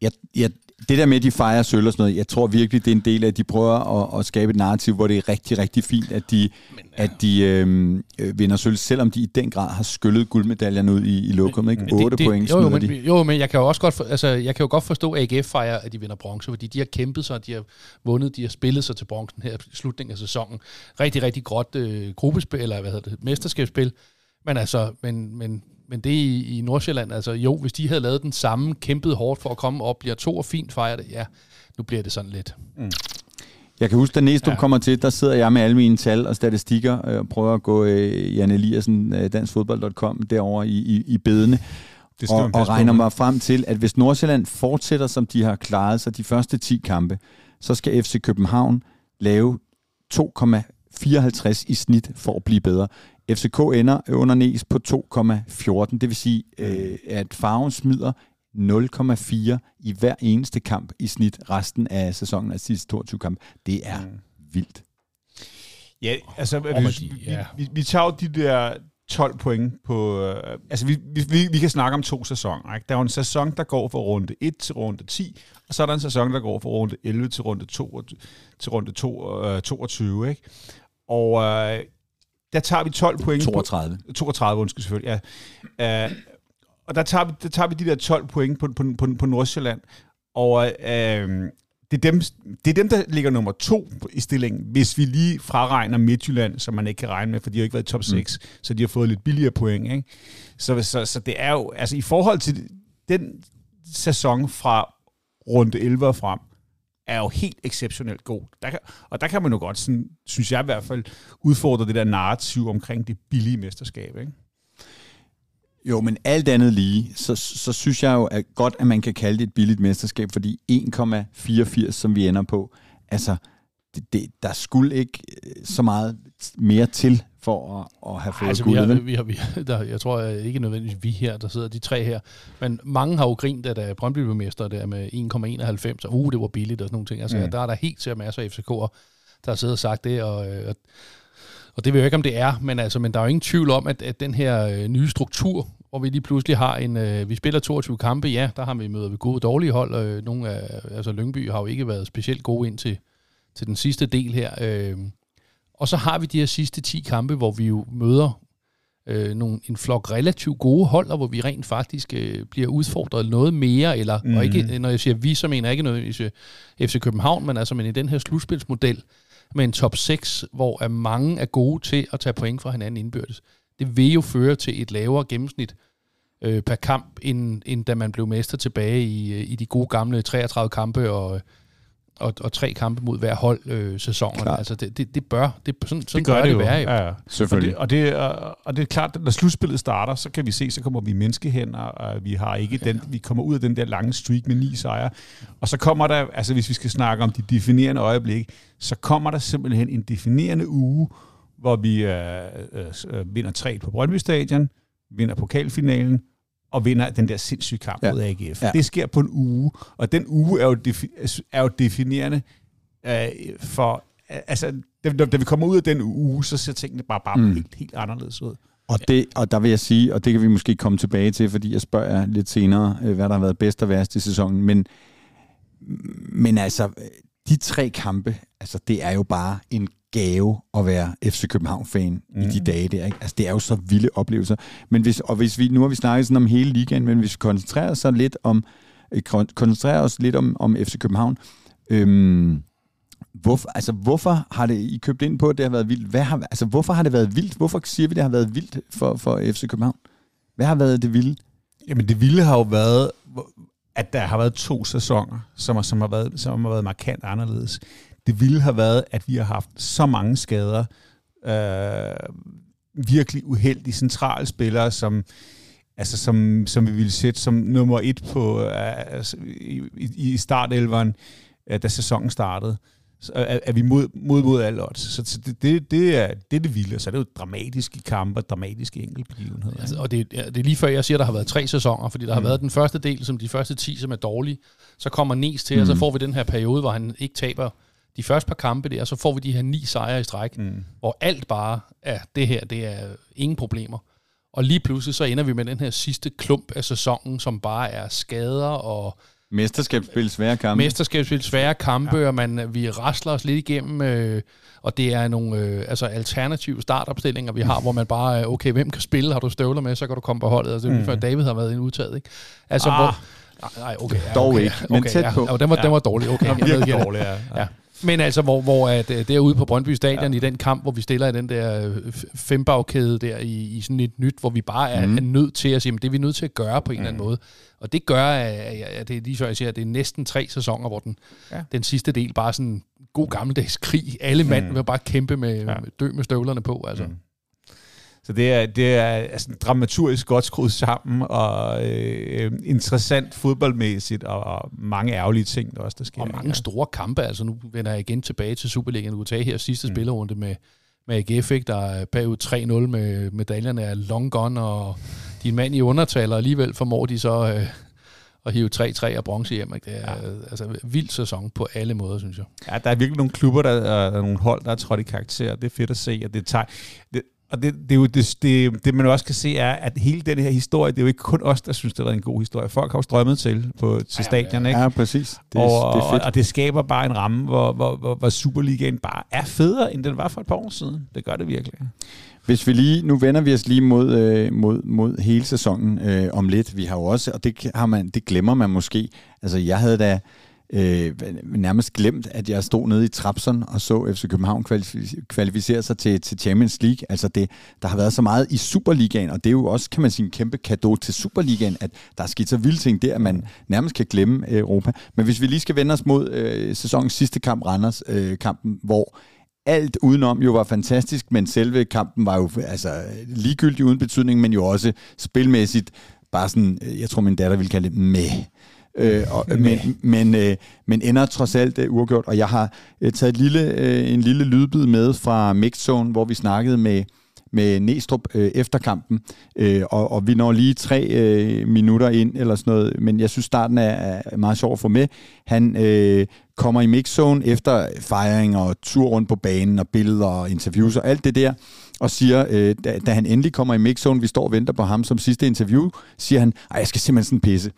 jeg, jeg, det der med, at de fejrer sølv og sådan noget, jeg tror virkelig, det er en del af, at de prøver at, at skabe et narrativ, hvor det er rigtig, rigtig fint, at de, Men, ja. at de øhm, øh, vinder sølv, selvom de i den grad har skyllet guldmedaljerne ud i, i lokum. Ikke? 8 det, point jo, jo, men, de. jo, men jeg kan jo også godt, for, altså, jeg kan jo godt forstå, at AGF fejrer, at de vinder bronze, fordi de har kæmpet sig, de har vundet, de har spillet sig til bronzen her i slutningen af sæsonen. Rigtig, rigtig godt øh, gruppespil, eller hvad hedder det, mesterskabsspil. Men altså, men, men, men det i, i Nordsjælland, altså jo, hvis de havde lavet den samme, kæmpet hårdt for at komme op, bliver to og fint fejre det, ja, nu bliver det sådan lidt. Jeg kan huske, da Næstrup ja. Kommer til, der sidder jeg med alle mine tal og statistikker øh, og prøver at gå øh, Jan Eliassen, øh, danskfodbold.com, derover i, i, i bedene. Det og, og regner mig frem til, at hvis Nordsjælland fortsætter, som de har klaret sig de første 10 kampe, så skal FC København lave 2,54 i snit for at blive bedre. FCK ender under Næs på 2,14. Det vil sige, øh, at farven smider 0,4 i hver eneste kamp i snit resten af sæsonen af sidste 22 kamp. Det er mm. vildt. Ja, altså, vi, de- ja. vi, vi, vi tager jo de der 12 point på... Øh, altså, vi, vi, vi, vi kan snakke om to sæsoner. Ikke? Der er jo en sæson, der går fra runde 1 til runde 10, og så er der en sæson, der går fra runde 11 til runde 2, til runde 2, øh, 22. Ikke? Og øh, der tager vi 12 point 32. på... 32, undskyld selvfølgelig, ja. Øh, og der tager, vi, der tager vi de der 12 point på, på, på, på Nordsjælland, og øh, det, er dem, det er dem, der ligger nummer to i stillingen, hvis vi lige fraregner Midtjylland, som man ikke kan regne med, for de har ikke været i top 6, mm. så de har fået lidt billigere point. Ikke? Så, så, så det er jo, altså i forhold til den sæson fra runde 11 og frem, er jo helt exceptionelt god. Der kan, og der kan man jo godt, sådan, synes jeg i hvert fald, udfordre det der narrativ omkring det billige mesterskab. Ikke? Jo, men alt andet lige, så, så synes jeg jo at godt, at man kan kalde det et billigt mesterskab, fordi 1,84, som vi ender på, altså, det, det, der skulle ikke øh, så meget mere til for at, at have fået Altså, vi guldet. har, vel? vi har, vi har, der, jeg tror øh, ikke nødvendigvis vi her, der sidder de tre her, men mange har jo grint, at da Brøndby blev mester der med 1,91, og uh, det var billigt og sådan nogle ting. Altså, Mm. der er der helt sikkert masser af FCK'er, der har siddet og sagt det, og, øh, og, og det ved jeg ikke, om det er, men, altså, men der er jo ingen tvivl om, at, at den her øh, nye struktur, hvor vi lige pludselig har en, øh, vi spiller 22 kampe, ja, der har vi møder vi gode dårlige hold, øh, nogle af, altså Lyngby har jo ikke været specielt gode ind til, til den sidste del her, øh, og så har vi de her sidste 10 kampe, hvor vi jo møder øh, nogle, en flok relativt gode hold, og hvor vi rent faktisk øh, bliver udfordret noget mere, eller, mm. og ikke, når jeg siger vi, så mener jeg ikke nødvendigvis øh, FC København, men altså men i den her slutspilsmodel med en top 6, hvor er mange er gode til at tage point fra hinanden indbyrdes. Det vil jo føre til et lavere gennemsnit øh, per kamp, end, end da man blev mester tilbage i, øh, i de gode gamle 33 kampe og, og, og tre kampe mod hver hold øh, sæsonen. Klart. Altså det, det, det bør, det, sådan, sådan det gør bør det, det jo. være. Jo. Ja, ja. Og Selvfølgelig. det, og, det, og, og det er klart, at når slutspillet starter, så kan vi se, så kommer vi i menneskehænder, og vi har ikke den, vi kommer ud af den der lange streak med ni sejre. Og så kommer der, altså hvis vi skal snakke om de definerende øjeblik, så kommer der simpelthen en definerende uge, hvor vi øh, øh, vinder 3 på Brøndby Stadion, vinder pokalfinalen, og vinder den der sindssyge kamp Ja. mod AGF. Ja. Det sker på en uge, og den uge er jo, defi- er jo definerende øh, for... Altså, da, vi kommer ud af den uge, så ser tingene bare, bare Mm. mm. helt, helt anderledes ud. Og, det, og der vil jeg sige, og det kan vi måske komme tilbage til, fordi jeg spørger jer lidt senere, øh, hvad der har været bedst og værst i sæsonen, men, men altså, de tre kampe, altså det er jo bare en gave at være FC København-fan mm. i de dage der. Ikke? Altså det er jo så vilde oplevelser. Men hvis, og hvis vi, nu har vi snakket sådan om hele ligaen, men hvis vi koncentrerer os så lidt om, øh, kon- koncentrerer os lidt om, om FC København, øhm, Hvorfor, altså, hvorfor har det I købt ind på, at det har været vildt? Hvad har, altså, hvorfor har det været vildt? Hvorfor siger vi, det har været vildt for, for FC København? Hvad har været det vilde? Jamen det vilde har jo været, at der har været to sæsoner, som har, som har, været, som har været markant anderledes. Det vilde har været, at vi har haft så mange skader, øh, virkelig uheldige centrale spillere, som, altså som, som vi ville sætte som nummer et på, øh, altså, i, i, startelveren, øh, da sæsonen startede. Så er, er vi mod, mod, mod alle odds. Så, så det, det, det, er, det er det vilde. Så er det jo dramatiske kampe, dramatiske enkeltbegivenheder. Altså, og det, ja, det er lige før, jeg siger, at der har været tre sæsoner, fordi der har været den første del, som de første 10, som er dårlige. Så kommer Nes til, mm. og så får vi den her periode, hvor han ikke taber de første par kampe der, så får vi de her ni sejre i stræk, mm. hvor alt bare er, det her, det er ingen problemer. Og lige pludselig så ender vi med den her sidste klump af sæsonen, som bare er skader og Mesterskabsspil, svære kampe. mesterskabsspil, svære kampe, ja. og man, vi rasler os lidt igennem, øh, og det er nogle øh, altså alternative startopstillinger, vi har, hvor man bare, øh, okay, hvem kan spille? Har du støvler med, så kan du komme på holdet. Altså, det er mm. før David har været en udtaget, ikke? Altså, Ah. hvor, nej, nej, okay. Ja, Dog okay, ikke, men tæt ja, på. Ja, den, var, den var dårlig, okay. Jeg virkelig medgiver det. dårligt, ja. Ja. Men altså, hvor, hvor at, øh, derude på Brøndby Stadion, ja. i den kamp, hvor vi stiller i den der øh, fembagkæde der, i, i sådan et nyt, hvor vi bare er, mm. er nødt til at sige, men det er vi nødt til at gøre på en mm. eller anden måde. Og det gør, at, at det er lige før jeg siger, at det er næsten tre sæsoner, hvor den, ja. Den sidste del bare sådan god gammeldags krig. Alle mand vil bare kæmpe med. Ja. med dø med støvlerne på. Altså. Mm. Så det er, det er altså, dramaturgisk godt skruet sammen, og øh, interessant fodboldmæssigt, og, og mange ærgerlige ting, der også der sker. Og mange store kampe, altså nu vender jeg igen tilbage til Superligaen. Du kunne tage her sidste mm. spillerunde med, med AGF, ikke? der er bagud 3-0 med medaljerne er long gone, og din mand i undertal, og alligevel formår de så øh, at hive 3-3 og bronze hjem. Ikke? Det er ja. altså vild sæson på alle måder, synes jeg. Ja, der er virkelig nogle klubber, der er nogle hold, der er trådt i karakter. Det er fedt at se, og det tager... Det, og det, det, er jo, det, det, det, man også kan se, er, at hele den her historie, det er jo ikke kun os, der synes, det er en god historie. Folk har jo strømmet til på, til stadion, ikke? Ja, præcis. Det, og, det er fedt. og det skaber bare en ramme, hvor, hvor, hvor, hvor Superligaen bare er federe, end den var for et par år siden. Det gør det virkelig. Hvis vi lige, nu vender vi os lige mod, øh, mod, mod hele sæsonen øh, om lidt. Vi har jo også, og det, har man, det glemmer man måske, altså jeg havde da øh, nærmest glemt, at jeg stod nede i Trapson og så FC København kvalificere sig til, til Champions League. Altså det, der har været så meget i Superligaen, og det er jo også, kan man sige, en kæmpe gave til Superligaen, at der er sket så vilde ting der, at man nærmest kan glemme øh, Europa. Men hvis vi lige skal vende os mod øh, sæsonens sidste kamp, Randers øh, kampen, hvor alt udenom jo var fantastisk, men selve kampen var jo altså, ligegyldig uden betydning, men jo også spilmæssigt bare sådan, øh, jeg tror min datter ville kalde det med. Øh, og, men, men, øh, men ender trods alt øh, uafgjort, og jeg har øh, taget et lille, øh, en lille lydbid med fra Mixzone, hvor vi snakkede med med Næstrup øh, efter kampen, øh, og, og vi når lige tre øh, minutter ind eller sådan noget, men jeg synes starten er, er meget sjov at få med. Han øh, kommer i mixzone efter fejring og tur rundt på banen og billeder og interviews og alt det der, og siger, øh, da, da han endelig kommer i mixzone, vi står og venter på ham som sidste interview, siger han, ej, jeg skal simpelthen sådan pisse.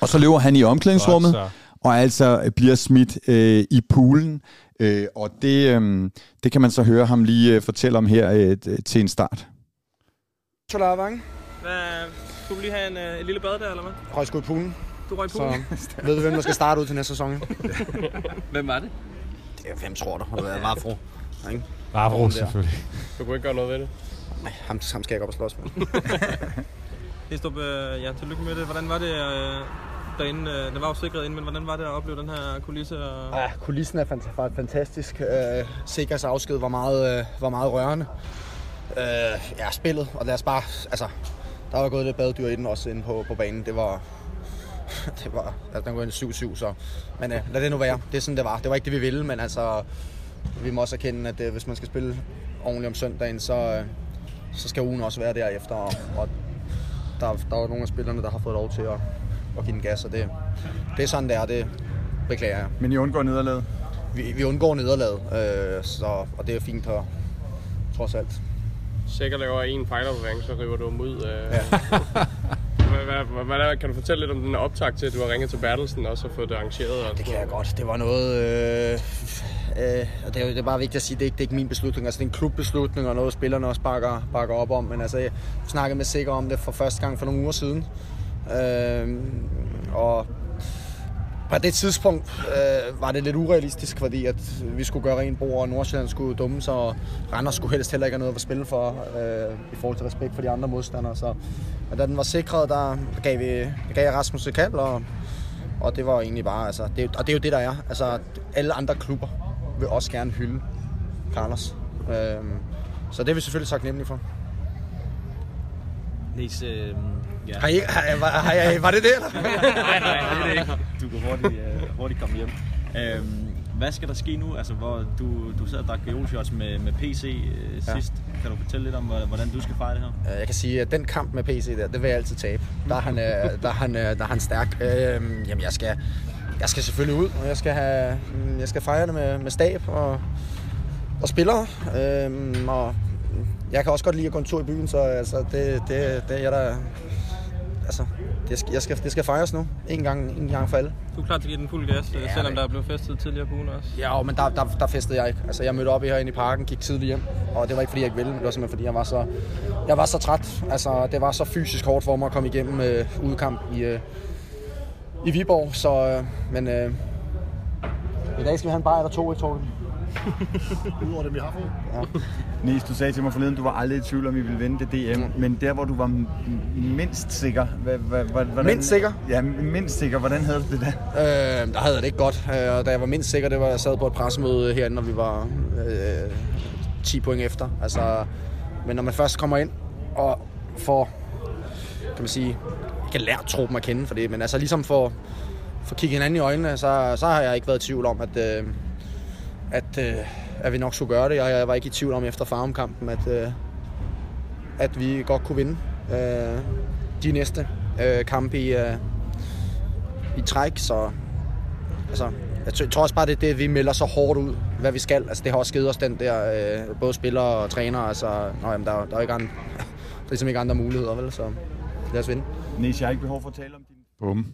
Og så løber han i omklædningsrummet, og altså bliver smidt øh, i poolen. Øh, og det, øh, det kan man så høre ham lige øh, fortælle om her øh, til en start. Chola Vang. Hvad, skulle du lige have en, øh, en lille bad der, eller hvad? Røg sgu i poolen. Du røg i poolen? Så ved du, hvem der skal starte ud til næste sæson? *laughs* hvem var det? Det er, hvem tror du? Det er Vafro. Ikke? Vafro, selvfølgelig. Du kunne ikke gøre noget ved det? Nej, ham, ham skal jeg ikke op og slås med. *laughs* Næstrup, øh, ja, tillykke med det. Hvordan var det øh, derinde? Øh, det var jo sikret ind, men hvordan var det at opleve den her kulisse? Og... Ja, kulissen er fant- fantastisk. Øh, Sikkers afsked var meget, øh, var meget rørende. Øh, ja, spillet, og lad os bare, altså, der var gået lidt badedyr i den også inde på, på banen. Det var, *laughs* det var, altså, den går ind 7-7, så, men øh, lad det nu være. Det er sådan, det var. Det var ikke det, vi ville, men altså, vi må også erkende, at øh, hvis man skal spille ordentligt om søndagen, så, øh, så skal ugen også være derefter, og, og der, der er nogle af spillerne, der har fået lov til at, at give den gas, og det, det er sådan, det er. Det beklager jeg. Men I undgår nederlaget? Vi, vi undgår nederlaget, øh, så, og det er fint her, trods alt. Sikkert laver en fejlopværing, så river du dem ud. Øh. Ja. *laughs* hvad, hvad, hvad, kan du fortælle lidt om den optag til, at du har ringet til Bertelsen også og fået det arrangeret? Og det kan jeg godt. Det var noget... Øh, øh, og det er, det er bare vigtigt at sige, det ikke, det er ikke min beslutning. Altså, det er en klubbeslutning, og noget spillerne også bakker, bakker op om. Men altså, jeg snakkede med Sikker om det for første gang for nogle uger siden. Øh, og på det tidspunkt øh, var det lidt urealistisk, fordi at vi skulle gøre rent bord, og Nordsjælland skulle dumme sig, og Randers skulle helst heller ikke have noget at spille for, øh, i forhold til respekt for de andre modstandere. Så, men da den var sikret, der gav, vi, der gav jeg Rasmus et kald, og, og det var egentlig bare, altså, det, og det er jo det, der er. Altså, alle andre klubber vil også gerne hylde Carlos. Øh, så det er vi selvfølgelig sagt nemlig for. Niels, øh, ja. har, I, har, har, har, var det det, eller? *laughs* nej, nej, det er det ikke. Du kan hurtigt, uh, hurtigt komme hjem. Øhm, hvad skal der ske nu? Altså, hvor du, du sad og drak shots med, med PC øh, ja. sidst. Kan du fortælle lidt om, hvordan du skal fejre det her? Jeg kan sige, at den kamp med PC der, det vil jeg altid tabe. Der er han, øh, der er han, øh, der er han stærk. Øh, jamen, jeg skal, jeg skal selvfølgelig ud, og jeg skal, have, jeg skal fejre det med, med stab og, og spillere. Øh, og jeg kan også godt lide at gå en tur i byen, så altså, det, det, det er jeg der... Altså, det skal, jeg skal, det skal fejres nu. En gang, en gang for alle. Du er klar til at give den fuld gas, ja, selvom der er blevet festet tidligere på ugen også? Ja, men der, der, der festede jeg ikke. Altså, jeg mødte op herinde i parken, gik tidligt hjem, og det var ikke fordi, jeg ikke ville, det var simpelthen fordi, jeg var så, jeg var så træt. Altså, det var så fysisk hårdt for mig at komme igennem øh, udkamp i, øh, i Viborg, så, øh, men øh, i dag skal vi have en bajer eller to, ikke, Torben? *laughs* Udover det, vi har fået. Ja. Niels, du sagde til mig forleden, du var aldrig i tvivl om, I ville vinde det DM, mm. men der, hvor du var mindst sikker, hvad, hvad, hvordan, mindst sikker? Ja, mindst sikker. Hvordan havde du det der? Øh, der havde jeg det ikke godt. Øh, og da jeg var mindst sikker, det var, jeg sad på et pressemøde herinde, når vi var øh, 10 point efter. Altså, Men når man først kommer ind og får, kan man sige, ikke lære truppen at kende for det, men altså ligesom for, for at kigge hinanden i øjnene, så, så har jeg ikke været i tvivl om, at, øh, at, øh, at vi nok skulle gøre det. Og jeg var ikke i tvivl om efter farmkampen, at, øh, at vi godt kunne vinde øh, de næste øh, kampe i, øh, i træk. Så altså, jeg tror- jeg tror også bare, det er det, vi melder så hårdt ud, hvad vi skal. Altså, det har også givet os den der, øh, både spillere og trænere, Altså, nå, jamen, der, der er ikke andre, *laughs* der er ligesom ikke andre muligheder, vel? Så lad os vinde. Næs, jeg har ikke behov for at tale om din... Bum.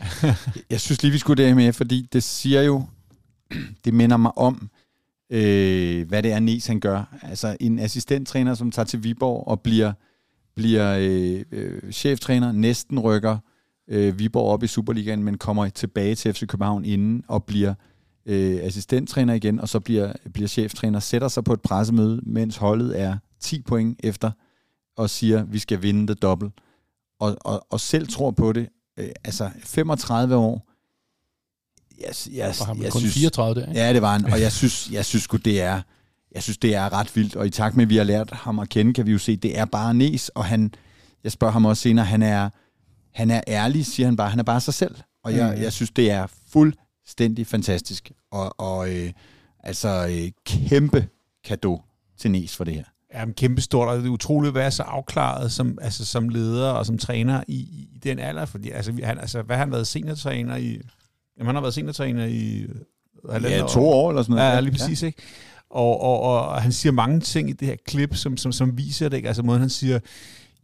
*laughs* jeg synes lige, vi skulle det med, fordi det siger jo, *clears throat* det minder mig om, øh, hvad det er, Nes han gør. Altså en assistenttræner, som tager til Viborg og bliver, bliver øh, øh, cheftræner, næsten rykker øh, Viborg op i Superligaen, men kommer tilbage til FC København inden og bliver øh, assistenttræner igen, og så bliver, bliver cheftræner, sætter sig på et pressemøde, mens holdet er 10 point efter, og siger, vi skal vinde det dobbelt. Og, og, og selv tror på det. Øh, altså 35 år. Jeg, jeg, Og han jeg kun synes, 34 der, ikke? Ja, det var han. Og jeg synes, jeg synes sgu, det er, jeg synes, det er ret vildt. Og i takt med, at vi har lært ham at kende, kan vi jo se, det er bare Nes. Og han, jeg spørger ham også senere, han er, han er ærlig, siger han bare. Han er bare sig selv. Og jeg, Mm. jeg synes, det er fuldstændig fantastisk. Og, og øh, altså øh, kæmpe kado til Nes for det her. Er kæmpe stort, og det er utroligt at være så afklaret som, altså, som leder og som træner i, i den alder, fordi altså, han, altså, hvad har han været seniortræner i? Jamen, han har været seniortræner i øh, Ja, to år eller sådan noget. Ja, lige præcis, ja. ikke? Og, og, og, han siger mange ting i det her klip, som, som, som viser det, ikke? Altså måden, han siger,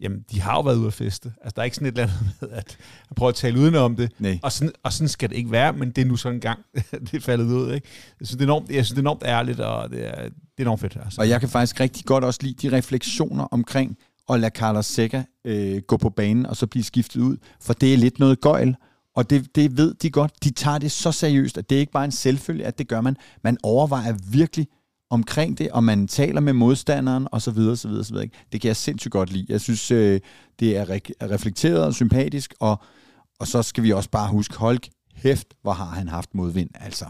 jamen, de har jo været ude at feste. Altså, der er ikke sådan et eller andet med, at han prøver at tale udenom det. Nej. Og sådan, og sådan skal det ikke være, men det er nu sådan en gang, *laughs* det er faldet ud, ikke? Jeg synes, det er enormt, jeg synes, det er enormt ærligt, og det er, det er enormt fedt. Altså. Og jeg kan faktisk rigtig godt også lide de refleksioner omkring at lade Carlos Seca øh, gå på banen og så blive skiftet ud, for det er lidt noget gøjl, og det, det ved de godt. De tager det så seriøst, at det er ikke bare en selvfølge, at det gør man. Man overvejer virkelig omkring det, og man taler med modstanderen, og så videre, så videre, så videre. Det kan jeg sindssygt godt lide. Jeg synes, øh, det er re- er reflekteret og sympatisk, og, og så skal vi også bare huske, Holk, hæft, hvor har han haft modvind, altså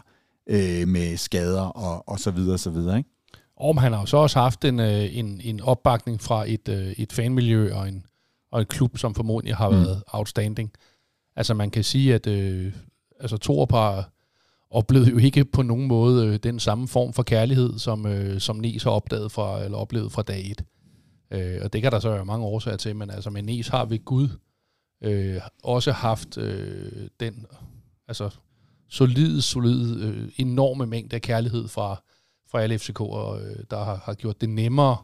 øh, med skader og, og så videre, så videre, ikke? Og han har jo så også haft en, øh, en, en opbakning fra et, øh, et fanmiljø og en, og en klub, som formodentlig har Mm. været outstanding. Altså man kan sige, at øh, altså Torup har oplevet jo ikke på nogen måde øh, den samme form for kærlighed, som, øh, som Nes har opdaget fra, eller oplevet fra dag et. Øh, og det kan der så være mange årsager til, men altså med Nes har ved Gud øh, også haft øh, den altså solide, solide, øh, enorme mængde af kærlighed fra, fra alle FCK'ere, øh, der har, har gjort det nemmere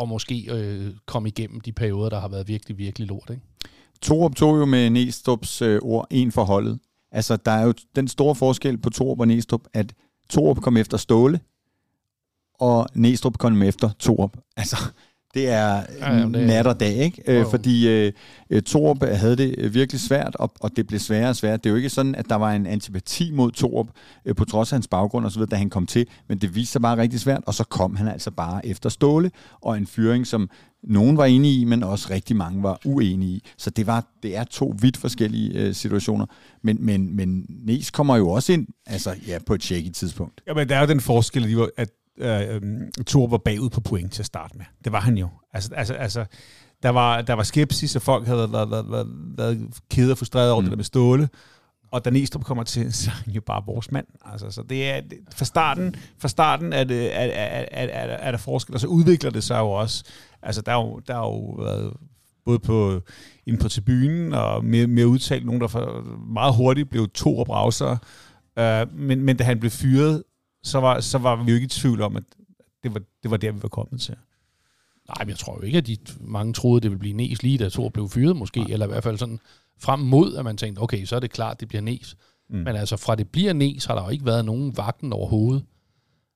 at måske øh, komme igennem de perioder, der har været virkelig, virkelig lort. Ikke? Torup tog jo med Næstrup's øh, ord en for holdet. Altså, der er jo den store forskel på Torup og Næstrup, at Torup kom efter Ståle, og Næstrup kom efter Torup. Altså, det er Ja, ja, jamen, det nat og dag, ikke? Øh, jo. fordi øh, øh, Torup havde det øh, virkelig svært, og, og det blev sværere og sværere. Det er jo ikke sådan, at der var en antipati mod Torup, øh, på trods af hans baggrund og så videre, da han kom til, men det viste sig bare rigtig svært, og så kom han altså bare efter Ståle, og en fyring, som nogen var enige i, men også rigtig mange var uenige i. Så det, var, det er to vidt forskellige øh, situationer. Men, men, men Nes kommer jo også ind altså, ja, på et shaky tidspunkt. Ja, men der er jo den forskel, at, øh, øh, Thor var bagud på point til at starte med. Det var han jo. Altså, altså, altså der, var, der var skepsis, og folk havde været, været, været, været, kede og frustreret over mm. det der med Ståle. Og Dan Estrup kommer til, *laughs* så er han jo bare vores mand. Altså, så det er, fra starten, fra starten er, det, er, er, er, er, er der forskel, og så udvikler det sig jo også. Altså, der er jo, der er jo været både på, inde på tribunen, og mere, mere udtalt, nogen der for, meget hurtigt blev to og browser. Uh, men, men da han blev fyret, så var, så var vi jo ikke i tvivl om, at det var, det var der, vi var kommet til. Nej, men jeg tror jo ikke, at de mange troede, det ville blive Nes lige, da Thor blev fyret måske, Nej. eller i hvert fald sådan frem mod, at man tænkte, okay, så er det klart, det bliver Nes. Mm. Men altså fra det bliver Nes, har der jo ikke været nogen vagten overhovedet.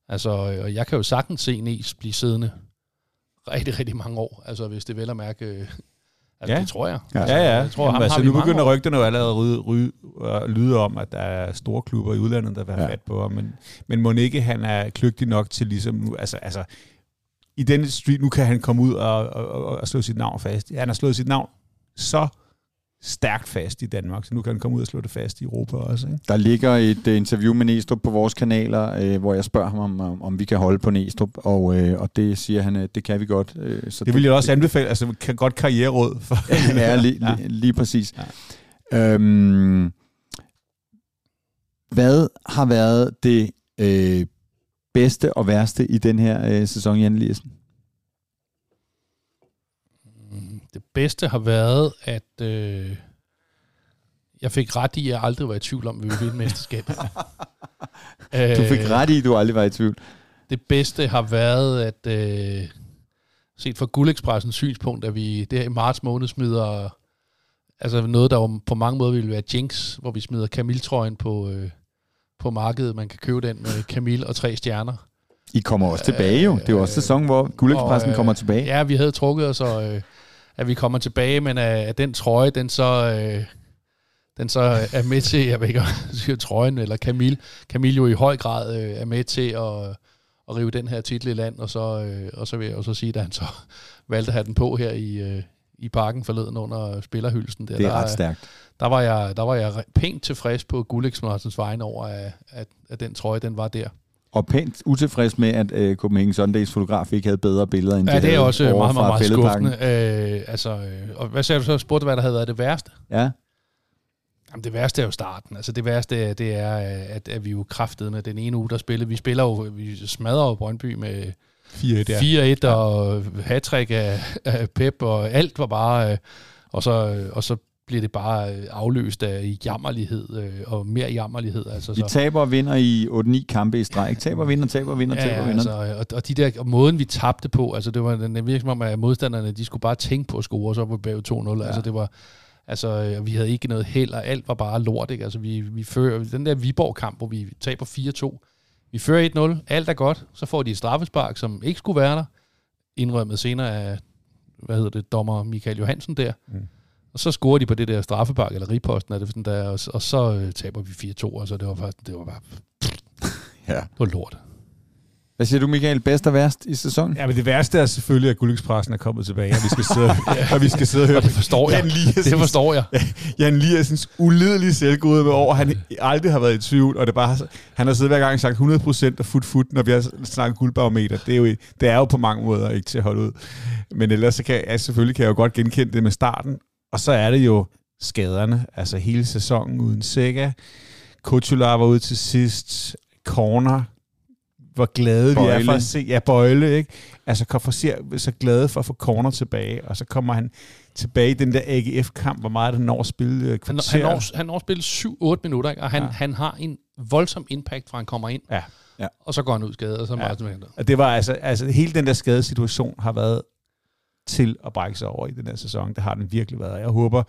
Altså, og jeg kan jo sagtens se Nes blive siddende rigtig, rigtig mange år, altså hvis det vel at mærke... øh, Altså, Ja. det tror jeg. Ja, altså, ja. ja. Jeg tror, Jamen, ham altså, nu begynder rygterne jo allerede at ryge, ryge, at lyde om, at der er store klubber i udlandet, der vil have Ja. fat på ham. Men, men må ikke han er kløgtig nok til ligesom nu, altså, altså i denne street, nu kan han komme ud og, og, og, og slå sit navn fast. Han har slået sit navn så stærkt fast i Danmark, så nu kan han komme ud og slå det fast i Europa også. Ikke? Der ligger et uh, interview med Næstrup på vores kanaler, uh, hvor jeg spørger ham, om, om, om vi kan holde på Næstrup, og, uh, og det siger han, at det kan vi godt. Uh, så det vil jeg også anbefale, altså kan godt karriereråd. For ja, lige, *laughs* ja. Lige, lige præcis. Ja. Øhm, hvad har været det øh, bedste og værste i den her øh, sæson, Jan Eliassen? Det bedste har været, at øh, jeg fik ret i, at jeg aldrig var i tvivl om, at vi ville vinde mesterskabet. *laughs* du fik ret i, at du aldrig var i tvivl. Det bedste har været, at øh, set fra Guldekspressens synspunkt, at vi der i marts måned smider altså noget, der på mange måder ville være jinx, hvor vi smider Camille-trøjen på, øh, på markedet. Man kan købe den med Camille og tre stjerner. I kommer også tilbage jo. Det er jo også sæson, hvor Guldekspressen øh, kommer tilbage. Ja, vi havde trukket os, og, øh, at vi kommer tilbage, men at, at den trøje, den så... Øh, den så er med til, jeg ved ikke, sige trøjen, eller Camille, Camille jo i høj grad øh, er med til at, at rive den her titel i land, og så, øh, og så vil jeg også sige, at han så valgte at have den på her i, øh, i parken forleden under spillerhylsen. Der, det er der, ret stærkt. Der var jeg, der var jeg pænt tilfreds på Gulleksmarsens vegne over, at, at, at den trøje, den var der. Og pænt utilfreds med, at øh, Copenhagen Sundays fotograf ikke havde bedre billeder, end ja, det, det er også meget, meget, meget skuffende. Øh, altså, øh, og hvad sagde du så? Spurgte hvad der havde været det værste? Ja. Jamen, det værste er jo starten. Altså, det værste det er, at, at vi jo kraftede med den ene uge, der spillede. Vi spiller jo, vi smadrer jo Brøndby med 4-1, ja. 4-1 og hat af, af Pep, og alt var bare... Øh, og så, og så bliver det bare afløst af jammerlighed øh, og mere jammerlighed. Altså, vi så. taber og vinder i 8-9 kampe i streg. Taber, og vinder, taber, vinder, ja, taber, vinder. Altså, og, og, de der, og måden vi tabte på, altså det var den virkelig som om, at modstanderne, de skulle bare tænke på at score, så var vi 2-0. Ja. Altså det var, altså vi havde ikke noget held, og alt var bare lort. Ikke? Altså vi, vi fører, den der Viborg-kamp, hvor vi taber 4-2, vi fører 1-0, alt er godt, så får de et straffespark, som ikke skulle være der, indrømmet senere af, hvad hedder det, dommer Michael Johansen der. Mm og så scorer de på det der straffepark, eller riposten, er det sådan der, og, og så øh, taber vi 4-2, altså det var faktisk, det var bare, ja. det var lort. Hvad siger du, Michael? Bedst og værst i sæsonen? Ja, men det værste er selvfølgelig, at Gullingspressen er kommet tilbage, og vi skal sidde, og, *laughs* vi skal sidde og høre det forstår jeg. Jan det forstår jeg. Jan Liasens ulidelige selvgode med over, han aldrig har været i tvivl, og det bare, han har siddet hver gang sagt 100% og fut fut, når vi har snakket guldbarometer. Det er, jo, det er jo på mange måder ikke til at holde ud. Men ellers så kan jeg, selvfølgelig kan jeg jo godt genkende det med starten, og så er det jo skaderne, altså hele sæsonen uden Sega. Kutular var ude til sidst. Corner. Hvor glade Bøjle. vi er for at se. Ja, Bøjle, ikke? Altså, for se, så glade for at få Corner tilbage. Og så kommer han tilbage i den der AGF-kamp, hvor meget han når at spille øh, han, han, når, han når at spille 7-8 minutter, ikke? og han, ja. han har en voldsom impact, fra han kommer ind. Ja. Ja. Og så går han ud skadet, og så ja. Og det var altså, altså, hele den der skadesituation har været til at brække sig over i den her sæson. Det har den virkelig været. Jeg håber,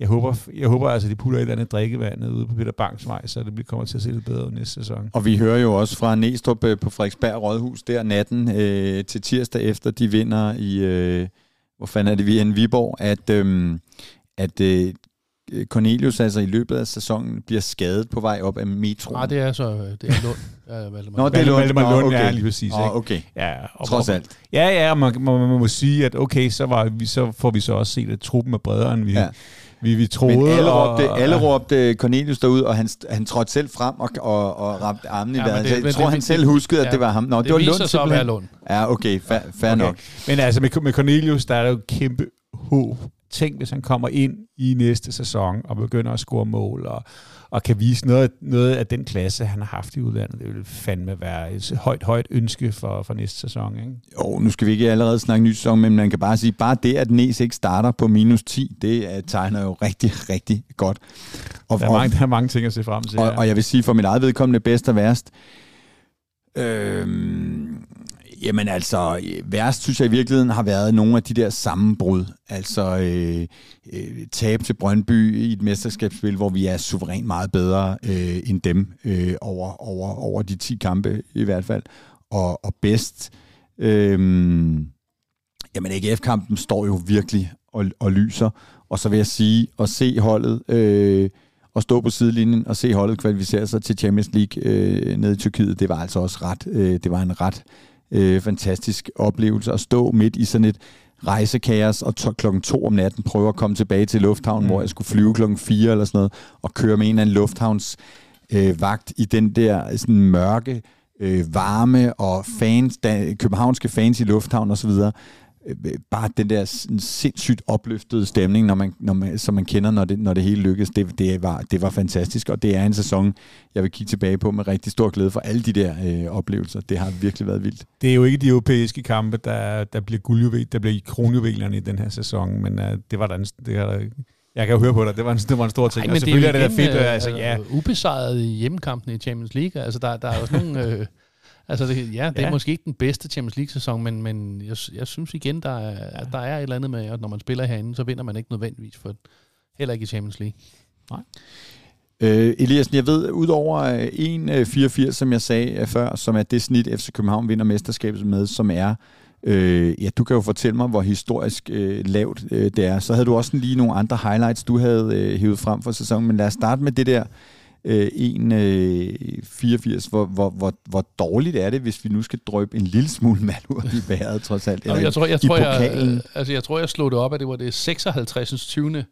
jeg håber, jeg håber altså, at de putter et eller andet drikkevand ude på Peter Banks vej, så det kommer til at se lidt bedre næste sæson. Og vi hører jo også fra Næstrup øh, på Frederiksberg Rådhus der natten øh, til tirsdag efter de vinder i, øh, hvor fanden er det, vi er i Viborg, at, øh, at øh, Cornelius altså i løbet af sæsonen bliver skadet på vej op af metro. Nej, det er så det er Lund. Ja, Nå, det er Lund. Valdemar Lund, okay. ja, lige præcis. Ikke? okay. Ja, og, Trods alt. Ja, ja, man, man, man, må sige, at okay, så, var vi, så får vi så også set, at truppen er bredere, end vi, ja. Vi, vi troede. Men alle råbte, og, alle råbte Cornelius derud, og han, han trådte selv frem og, og, og ramte armen ja, i vejret. Jeg tror, det, han selv huskede, at ja, det var ham. Nå, det, det var Lund så at være Lund. Ja, okay, fair, fair okay. nok. Men altså, med, med Cornelius, der er der jo kæmpe håb Tænk, hvis han kommer ind i næste sæson og begynder at score mål og, og kan vise noget, noget af den klasse, han har haft i udlandet. Det vil fandme være et højt, højt ønske for, for næste sæson. Ikke? Jo, nu skal vi ikke allerede snakke ny sæson, men man kan bare sige, bare det, at Næs ikke starter på minus 10, det uh, tegner jo rigtig, *laughs* rigtig godt. Og, der, er mange, der er mange ting at se frem til. Og, ja. og jeg vil sige, for mit eget vedkommende bedst og værst, øh, Jamen altså, værst synes jeg i virkeligheden har været nogle af de der sammenbrud. Altså øh, øh, tab til Brøndby i et mesterskabsspil, hvor vi er suverænt meget bedre øh, end dem øh, over, over, over de 10 kampe i hvert fald. Og, og bedst. Øh, jamen AGF-kampen står jo virkelig og, og lyser. Og så vil jeg sige, at se holdet... Øh, og stå på sidelinjen og se holdet kvalificere sig til Champions League øh, nede i Tyrkiet, det var altså også ret, øh, det var en ret øh, fantastisk oplevelse at stå midt i sådan et rejsekaos, og to, klokken to om natten prøve at komme tilbage til lufthavnen, mm. hvor jeg skulle flyve klokken fire eller sådan noget, og køre med en eller anden lufthavns øh, vagt i den der sådan mørke, øh, varme og fans, da, københavnske fans i lufthavnen osv., bare den der sindssygt opløftede stemning, når man, når man, som man kender, når det, når det hele lykkes, det, det, var, det var fantastisk, og det er en sæson, jeg vil kigge tilbage på med rigtig stor glæde for alle de der øh, oplevelser. Det har virkelig været vildt. Det er jo ikke de europæiske kampe, der, der bliver guldjuvel, der bliver kronjuvelerne i den her sæson, men uh, det var der, en, det var der jeg kan jo høre på dig, det var en, det var en stor ting. Ej, men og selvfølgelig det er, er det da fedt. øh, altså, ja. ubesejret i hjemmekampene i Champions League. Altså, der, der er også nogle... Øh, altså, det, ja, det er Ja. måske ikke den bedste Champions League-sæson, men, men jeg, jeg synes igen, der er, der er et eller andet med, at når man spiller herinde, så vinder man ikke nødvendigvis for heller ikke i Champions League. Øh, Eliasen, jeg ved, udover øh, 1,84, som jeg sagde øh, før, som er det snit, FC København vinder mesterskabet med, som er, øh, ja, du kan jo fortælle mig, hvor historisk øh, lavt øh, det er. Så havde du også lige nogle andre highlights, du havde øh, hævet frem for sæsonen, men lad os starte med det der øh, 1,84. Hvor, hvor, hvor, hvor dårligt er det, hvis vi nu skal drøbe en lille smule *laughs* mand ud i bæret, trods alt? Nå, jeg tror, jeg, i tror, jeg, øh, altså, jeg tror, jeg slog det op, at det var det 56. 20.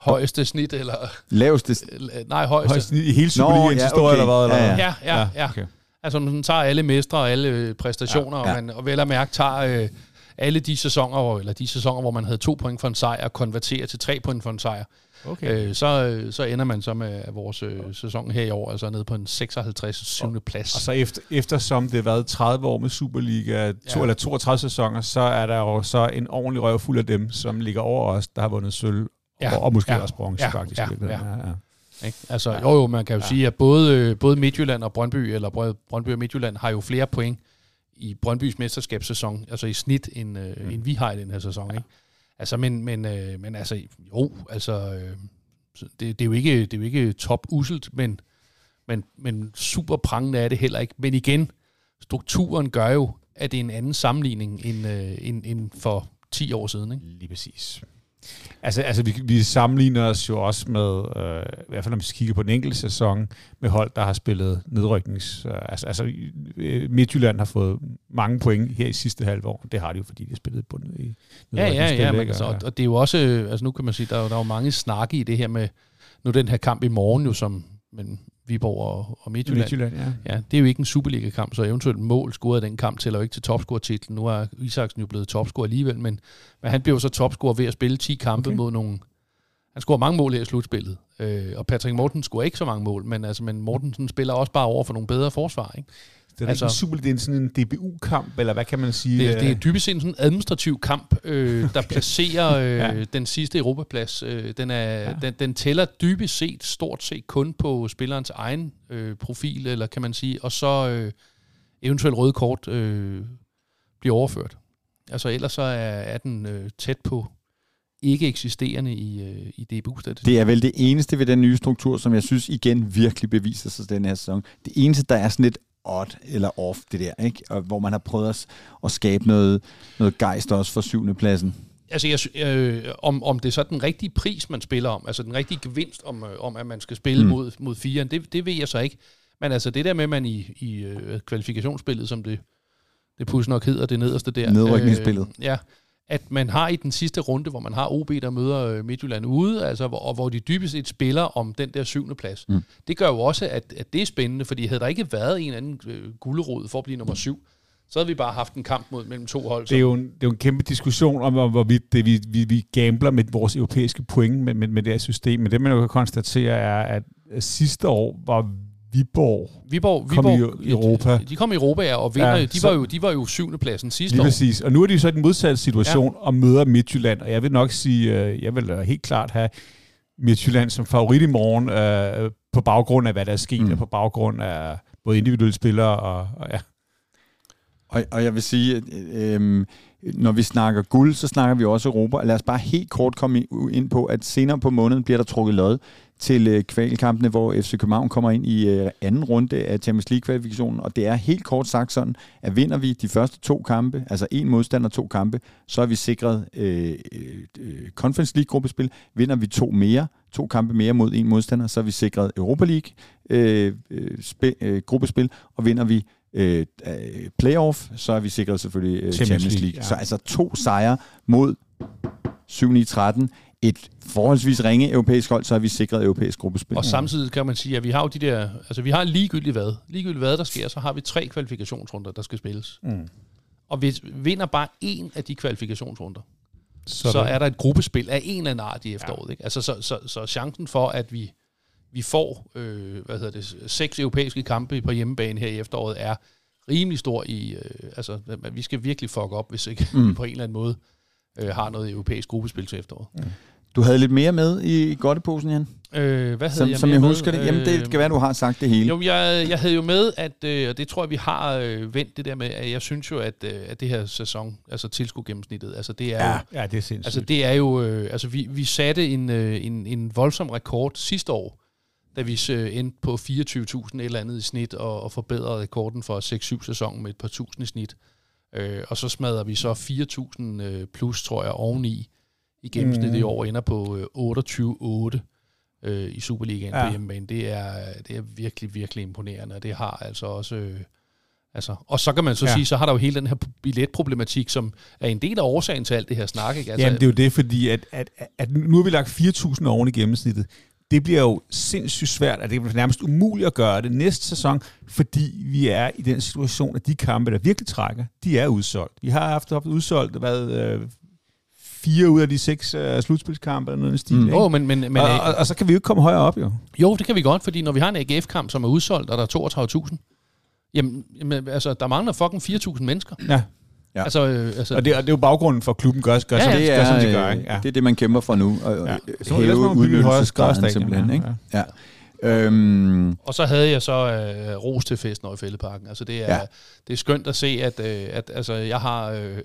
højeste snit, eller... Laveste... eller- Nej, højeste. Højst i hele Superligaens ja, historie, okay. eller hvad? Eller? Ja? Ja, ja, ja. ja. okay. Altså, når man tager alle mestre og alle øh, præstationer, ja, Ja, ja. Og, man, og vel at mærke tager øh, alle de sæsoner, hvor- eller de sæsoner, hvor man havde to point for en sejr, og konverterer til tre point for en sejr, okay. øh, så, øh, så ender man så med vores øh, sæson her i år, altså nede på en 56. 7. plads. Og så efter, eftersom det har været 30 år med Superliga, to, Ja. eller 32 sæsoner, så er der jo så en ordentlig røv fuld af dem, som ligger over os, der har vundet sølv, Ja. ja. og, og måske Ja. ja. også bronze, Ja. faktisk. Ja. Ja. Ja. Ja. Ikke? Altså, jo, jo, man kan jo ja. sige, at både, øh, både Midtjylland og Brøndby, eller Brø- Brøndby og Midtjylland, har jo flere point i Brøndbys mesterskabssæson, altså i snit, end, øh, mm. end vi har i den her sæson. Ikke? Altså, men, men, øh, men altså, jo, altså, øh, det, det, er jo ikke, det er jo ikke top uselt, men, men, men super prangende er det heller ikke. Men igen, strukturen gør jo, at det er en anden sammenligning end, øh, end, end for 10 år siden. Ikke? Lige præcis. Altså, altså vi, vi sammenligner os jo også med, øh, i hvert fald når vi kigger på den enkelte sæson, med hold, der har spillet nedryknings... Øh, altså, altså øh, Midtjylland har fået mange point her i sidste halve år. Det har de jo, fordi de har spillet på i Ja, ja, nedrykningsspil, ja, men altså, Og- og, det er jo også, øh, altså nu kan man sige, der er, der er jo mange snakke i det her med, nu den her kamp i morgen jo, som men Viborg og, og Midtjylland. Midtjylland, ja. Ja, det er jo ikke en Superliga-kamp, så eventuelt mål scoret af den kamp tæller jo ikke til topscorer-titlen. Nu er Isaksen jo blevet topscorer alligevel, men, men han blev jo så topscorer ved at spille 10 kampe. Okay. mod nogle... Han scorer mange mål her i slutspillet, øh, og Patrick Morten scorer ikke så mange mål, men, altså, men Mortensen spiller også bare over for nogle bedre forsvar. Ikke? Det er Altså- ikke en super, det er sådan en DBU-kamp, eller hvad kan man sige? Det, det er Øh, dybest set sådan en administrativ kamp, øh, *laughs* der placerer øh, ja. Den sidste Europaplads. Øh, den, er, ja. Ja. den, den tæller dybest set stort set kun på spillerens egen øh, profil, eller kan man sige, og så øh, eventuelt røde kort øh, bliver overført. Altså ellers så er, er den øh, tæt på ikke eksisterende i, øh, i DBU-statistikken. Det er vel det eneste ved den nye struktur, som jeg synes igen virkelig beviser sig den her sæson. Det eneste, der er sådan lidt odd eller off, det der, ikke? Og hvor man har prøvet at, at skabe noget, noget gejst også for syvende pladsen. Altså, jeg, øh, om, om det er så den rigtige pris, man spiller om, altså den rigtige gevinst om, øh, om at man skal spille Mm. mm. mod, mod firen, det, det ved jeg så ikke. Men altså det der med, at man i, i øh, kvalifikationsspillet, som det, det puds nok hedder, det nederste der. Nedrykningsspillet. Øh, ja, at man har i den sidste runde, hvor man har OB, der møder øh, Midtjylland ude, altså, hvor, og hvor de dybest set spiller om den der syvende plads. Mm. Det gør jo også, at, at det er spændende, fordi havde der ikke været en anden øh, gulderod for at blive nummer syv, så havde vi bare haft en kamp mod mellem to hold. det, er jo en, det er jo en kæmpe diskussion om, om hvorvidt det, vi, vi, vi gambler med vores europæiske point med, med, med det her system. Men det, man jo kan konstatere, er, at sidste år var Viborg Viborg, Kom Viborg i Europa. De, de kom i Europa, ja, og vinder. Ja, de, så- var jo, de var jo syvende pladsen sidste Lige år. præcis. Og nu er de jo så i den modsatte situation ja. og møder Midtjylland. Og jeg vil nok sige, øh, jeg vil helt klart have Midtjylland som favorit i morgen, øh, på baggrund af, hvad der er sket, Mm. og på baggrund af både individuelle spillere og, og ja. Og, og jeg vil sige, at, øh, når vi snakker guld, så snakker vi også Europa. Og lad os bare helt kort komme ind på, at senere på måneden bliver der trukket lod til øh, kvalkampene, hvor FC København kommer ind i øh, anden runde af Champions League-kvalifikationen. Og det er helt kort sagt sådan, at vinder vi de første to kampe, altså en modstander to kampe, så er vi sikret øh, øh, Conference League-gruppespil. Vinder vi to mere, to kampe mere mod en modstander, så er vi sikret Europa League øh, øh, spil, øh, gruppespil, og vinder vi øh, øh, playoff, så er vi sikret selvfølgelig øh, Champions, Champions Champions League, League. ja. Så altså to sejre mod 7-9-13. Et forholdsvis ringe europæisk hold, så er vi sikret europæisk gruppespil. Og samtidig kan man sige, at vi har jo de der, altså vi har ligegyldigt hvad, ligegyldigt hvad der sker, så har vi tre kvalifikationsrunder, der skal spilles. Mm. Og hvis vi vinder bare en af de kvalifikationsrunder, Så, så, er der et gruppespil af en eller anden art i efteråret. Ja. Ikke? Altså, så, så, så chancen for, at vi, vi får øh, hvad hedder det, seks europæiske kampe på hjemmebane her i efteråret, er rimelig stor i... Øh, altså, vi skal virkelig fuck op, hvis ikke mm. vi *laughs* på en eller anden måde øh, har noget europæisk gruppespil til efteråret. Mm. Du havde lidt mere med i, i godteposen, Jan? Øh, hvad havde Som, jeg som jeg med? husker det. Jamen, det Øh, kan være, du har sagt det hele. Jo, jeg, jeg havde jo med, at, øh, og det tror jeg, vi har øh, vendt det der med, at jeg synes jo, at, øh, at det her sæson, altså tilskuergennemsnittet, altså det er Ja. jo, ja, det er sindssygt. altså det er jo, øh, altså vi, vi satte en, øh, en, en voldsom rekord sidste år, da vi øh, endte på 24.000 et eller andet i snit, og, og forbedrede rekorden for 6-7 sæsonen med et par tusind i snit. Øh, og så smadrer vi så 4.000 øh, plus, tror jeg, oveni i gennemsnit Mm. i år, ender på øh, 28-8 øh, i Superligaen ja. På hjemmebane. Det er, det er virkelig, virkelig imponerende, og det har altså også... Øh, altså, og så kan man så ja. Sige, så har der jo hele den her billetproblematik, som er en del af årsagen til alt det her snak. Ikke? Altså, Jamen, det er jo det, fordi at, at, at nu har vi lagt 4.000 oven i gennemsnittet. Det bliver jo sindssygt svært, at det er nærmest umuligt at gøre det næste sæson, fordi vi er i den situation, at de kampe, der virkelig trækker, de er udsolgt. Vi har haft, haft udsolgt, hvad, øh, fire ud af de seks øh, slutspilskampe, eller noget i stil. Mm. ikke? Jo, men, men, men, og, og, og, så kan vi jo ikke komme højere op, jo. Jo, det kan vi godt, fordi når vi har en AGF-kamp, som er udsolgt, og der er 32.000, jamen, jamen, altså, der mangler fucking 4.000 mennesker. Ja. Ja. Altså, øh, altså, Og det, og det er jo baggrunden for, at klubben gør, gør, Ja, ja, ja. som, det, gør, er, som de gør. øh, Ikke? Ja. det er det, man kæmper for nu. Og, Ja. ja. Så større udnyttelsesgraden simpelthen. ja. Ikke? Ja. Øhm, Og så havde jeg så øh, ros til festen over i Fældeparken. Altså det er, Ja. ja. det er skønt at se, at, øh, at altså, jeg har, øh,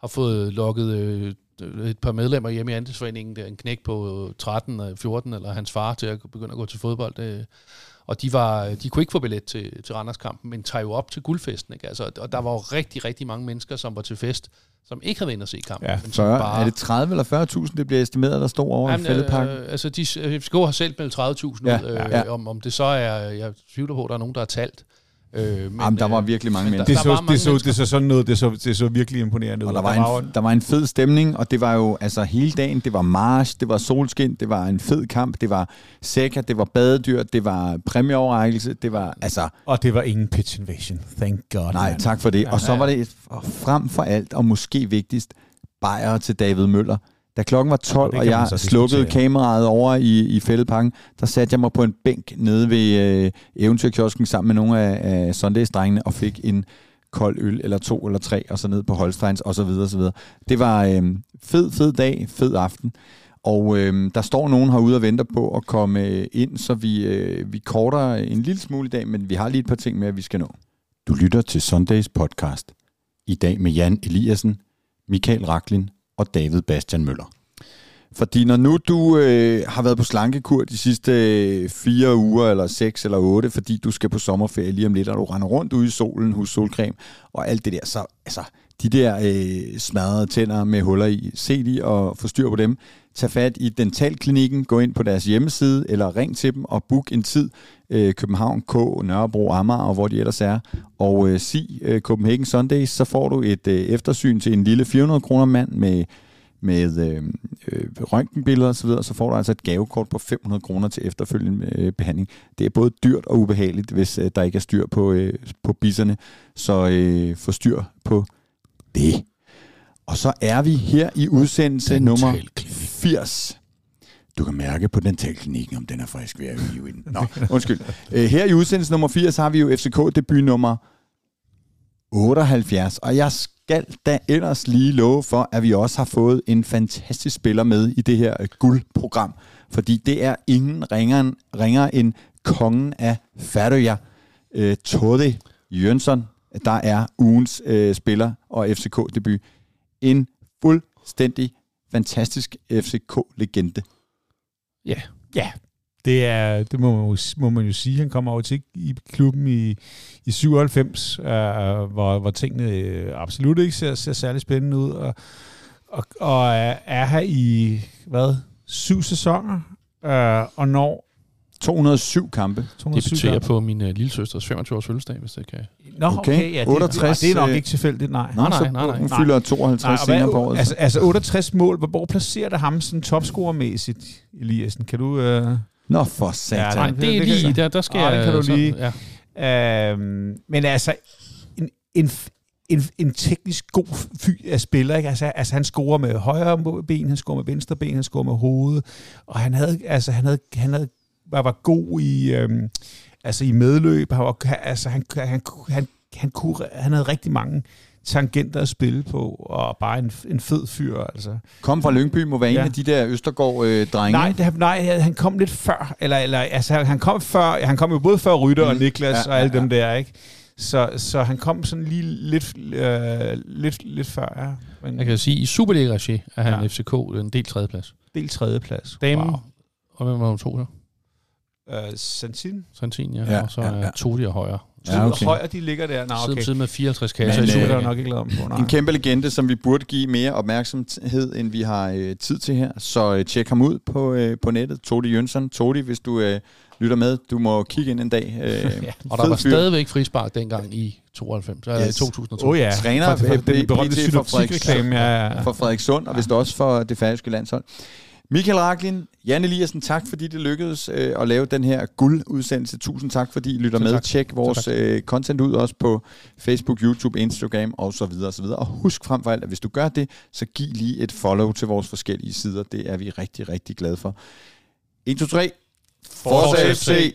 har fået lukket øh, et par medlemmer hjemme i Andelsforeningen, der er en knæk på 13 og 14, eller hans far til at begynde at gå til fodbold. Øh, og de, var, de kunne ikke få billet til, til Randerskampen, men tager jo op til guldfesten. Ikke? Altså, og der var jo rigtig, rigtig mange mennesker, som var til fest, som ikke havde været inde og se kampen. Ja, men som 40, er det 30 eller 40.000, det bliver estimeret, der står over i fældepakken? øh, altså, de, FCK har selv meldt 30.000 Ja, ud. Øh, ja. Om, om det så er, jeg tvivler på, at der er nogen, der har talt. Øh, men, Jamen, der var øh, virkelig mange men mennesker. Det der var så, mange det, så, mennesker. det så sådan noget, det så, det så virkelig imponerende ud. Og der Og var, en, der var en fed stemning, og det var jo altså hele dagen, det var march, det var solskin, det var en fed kamp, det var sækker, det var badedyr, det var præmieoverrækkelse, det var altså, Og det var ingen pitch invasion. Thank God. nej, man. tak for det. Og så var det frem for alt, og måske vigtigst, bajer til David Møller. Da klokken var 12, det og jeg slukkede kameraet over i, i fældepakken, der satte jeg mig på en bænk nede ved øh, Eventyrkiosken sammen med nogle af, af Sundays-drengene og fik en kold øl, eller to eller tre, og så ned på Holsteins, og så videre, og så videre. Det var øh, fed, fed dag, fed aften. Og øh, der står nogen herude og venter på at komme øh, ind, så vi, øh, vi korter en lille smule i dag, men vi har lige et par ting med, at vi skal nå. Du lytter til Sundays podcast. I dag med Jan Eliassen, Michael Raklin og David Bastian Møller. Fordi når nu du øh, har været på slankekur de sidste øh, fire uger, eller seks eller otte, fordi du skal på sommerferie lige om lidt, og du render rundt ude i solen hos solcreme, og alt det der, så altså, de der øh, smadrede tænder med huller i, se de og få styr på dem. Tag fat i Dentalklinikken, gå ind på deres hjemmeside, eller ring til dem og book en tid. Øh, København, K, Nørrebro, Amager, og hvor de ellers er. Og øh, sig øh, Copenhagen Sundays, så får du et øh, eftersyn til en lille 400 kroner mand med med øh, øh, røntgenbilleder osv., så, får du altså et gavekort på 500 kroner til efterfølgende øh, behandling. Det er både dyrt og ubehageligt, hvis øh, der ikke er styr på, øh, på bisserne, så øh, få styr på det. Og så er vi her i udsendelse nummer 80. Du kan mærke på dentalklinikken, om den er frisk ved at hive i den. Nå, undskyld. Øh, her i udsendelse nummer 80 har vi jo FCK-debut nummer 78, og jeg skal da ellers lige love for, at vi også har fået en fantastisk spiller med i det her øh, guldprogram, fordi det er ingen ringer, ringer end kongen af Færøya, øh, Tode Jønsson, der er ugens øh, spiller og FCK-debut. En fuldstændig fantastisk FCK-legende. Ja, Ja, det, er, det må, man jo, må man jo sige. Han kommer over til i klubben i, i 97, øh, hvor, hvor tingene øh, absolut ikke ser, ser særlig spændende ud. Og, og, og er, er her i, hvad, syv sæsoner, øh, og når 207 kampe. 207 Debuterer kampe. på min uh, lille søsters 25 års fødselsdag, hvis det kan. Nå, okay. Okay. ja, det, 68, det, det er nok øh, ikke tilfældigt, nej. Nej, så nej, nej. Hun Nej. fylder 52 Nej, senere på hvad, året. altså, altså 68 mål, hvor, hvor placerer det ham sådan topscorermæssigt, Eliassen? Kan du... Øh, Nå, for Ja, satan. Nej, det- er lige, der, der skal det jeg... kan du sådan- lige. Ja. Øhm, men altså, en, en, en, en teknisk god fyr af spiller, ikke? Altså, altså, han scorer med højre ben, han scorer med venstre ben, han scorer med hovedet, og han havde, altså, han havde, han havde, var, var god i, øhm, altså, i medløb, han, var, altså, han, han, han, han, han, kunne, han havde rigtig mange tangenter at spille på, og bare en, en fed fyr, altså. Kom fra Lyngby, må være en Ja. af de der Østergaard-drenge. Nej, det, nej, han kom lidt før, eller, eller altså, han kom før, han kom jo både før Rytter og Mm. Niklas Ja, og alle ja, dem der, ikke? Så, så han kom sådan lige lidt, øh, lidt, lidt før, ja. Men Jeg kan sige, i Superliga-regi er han Ja. ja. FCK en del tredjeplads. del tredjeplads. Damen, Wow. og hvem var hun to så? Øh, Santin. Santin, ja. Ja, ja og så ja, ja, ja. ja. Todi og højre. Ja, Ja, okay. Højre, de ligger der. Nå, okay. side med 54 Men, kasser øh, i Så er der Superliga. nok ikke lavet om på, nej. En kæmpe legende, som vi burde give mere opmærksomhed, end vi har øh, tid til her. Så øh, tjek ham ud på, øh, på nettet. Todi Jønsson. Todi, hvis du øh, lytter med, du må kigge ind en dag. Øh, *laughs* Ja. Og der var fyr. stadigvæk frispark dengang i 92, yes. Yes. 2002. Åh oh, ja, Træner for, for, øh, den berømte PT for synoptikreklame, ja, ja. for Frederikssund, og vist også for det færøske landshold. Michael Raklin, Jan Eliassen, tak fordi det lykkedes øh, at lave den her guldudsendelse. Tusind tak, fordi I lytter Selv med. tak. Tjek vores øh, content ud også på Facebook, YouTube, Instagram og så videre og så videre. Og husk frem for alt, at hvis du gør det, så giv lige et follow til vores forskellige sider. Det er vi rigtig, rigtig glade for. 1, 2, 3. Forza FC!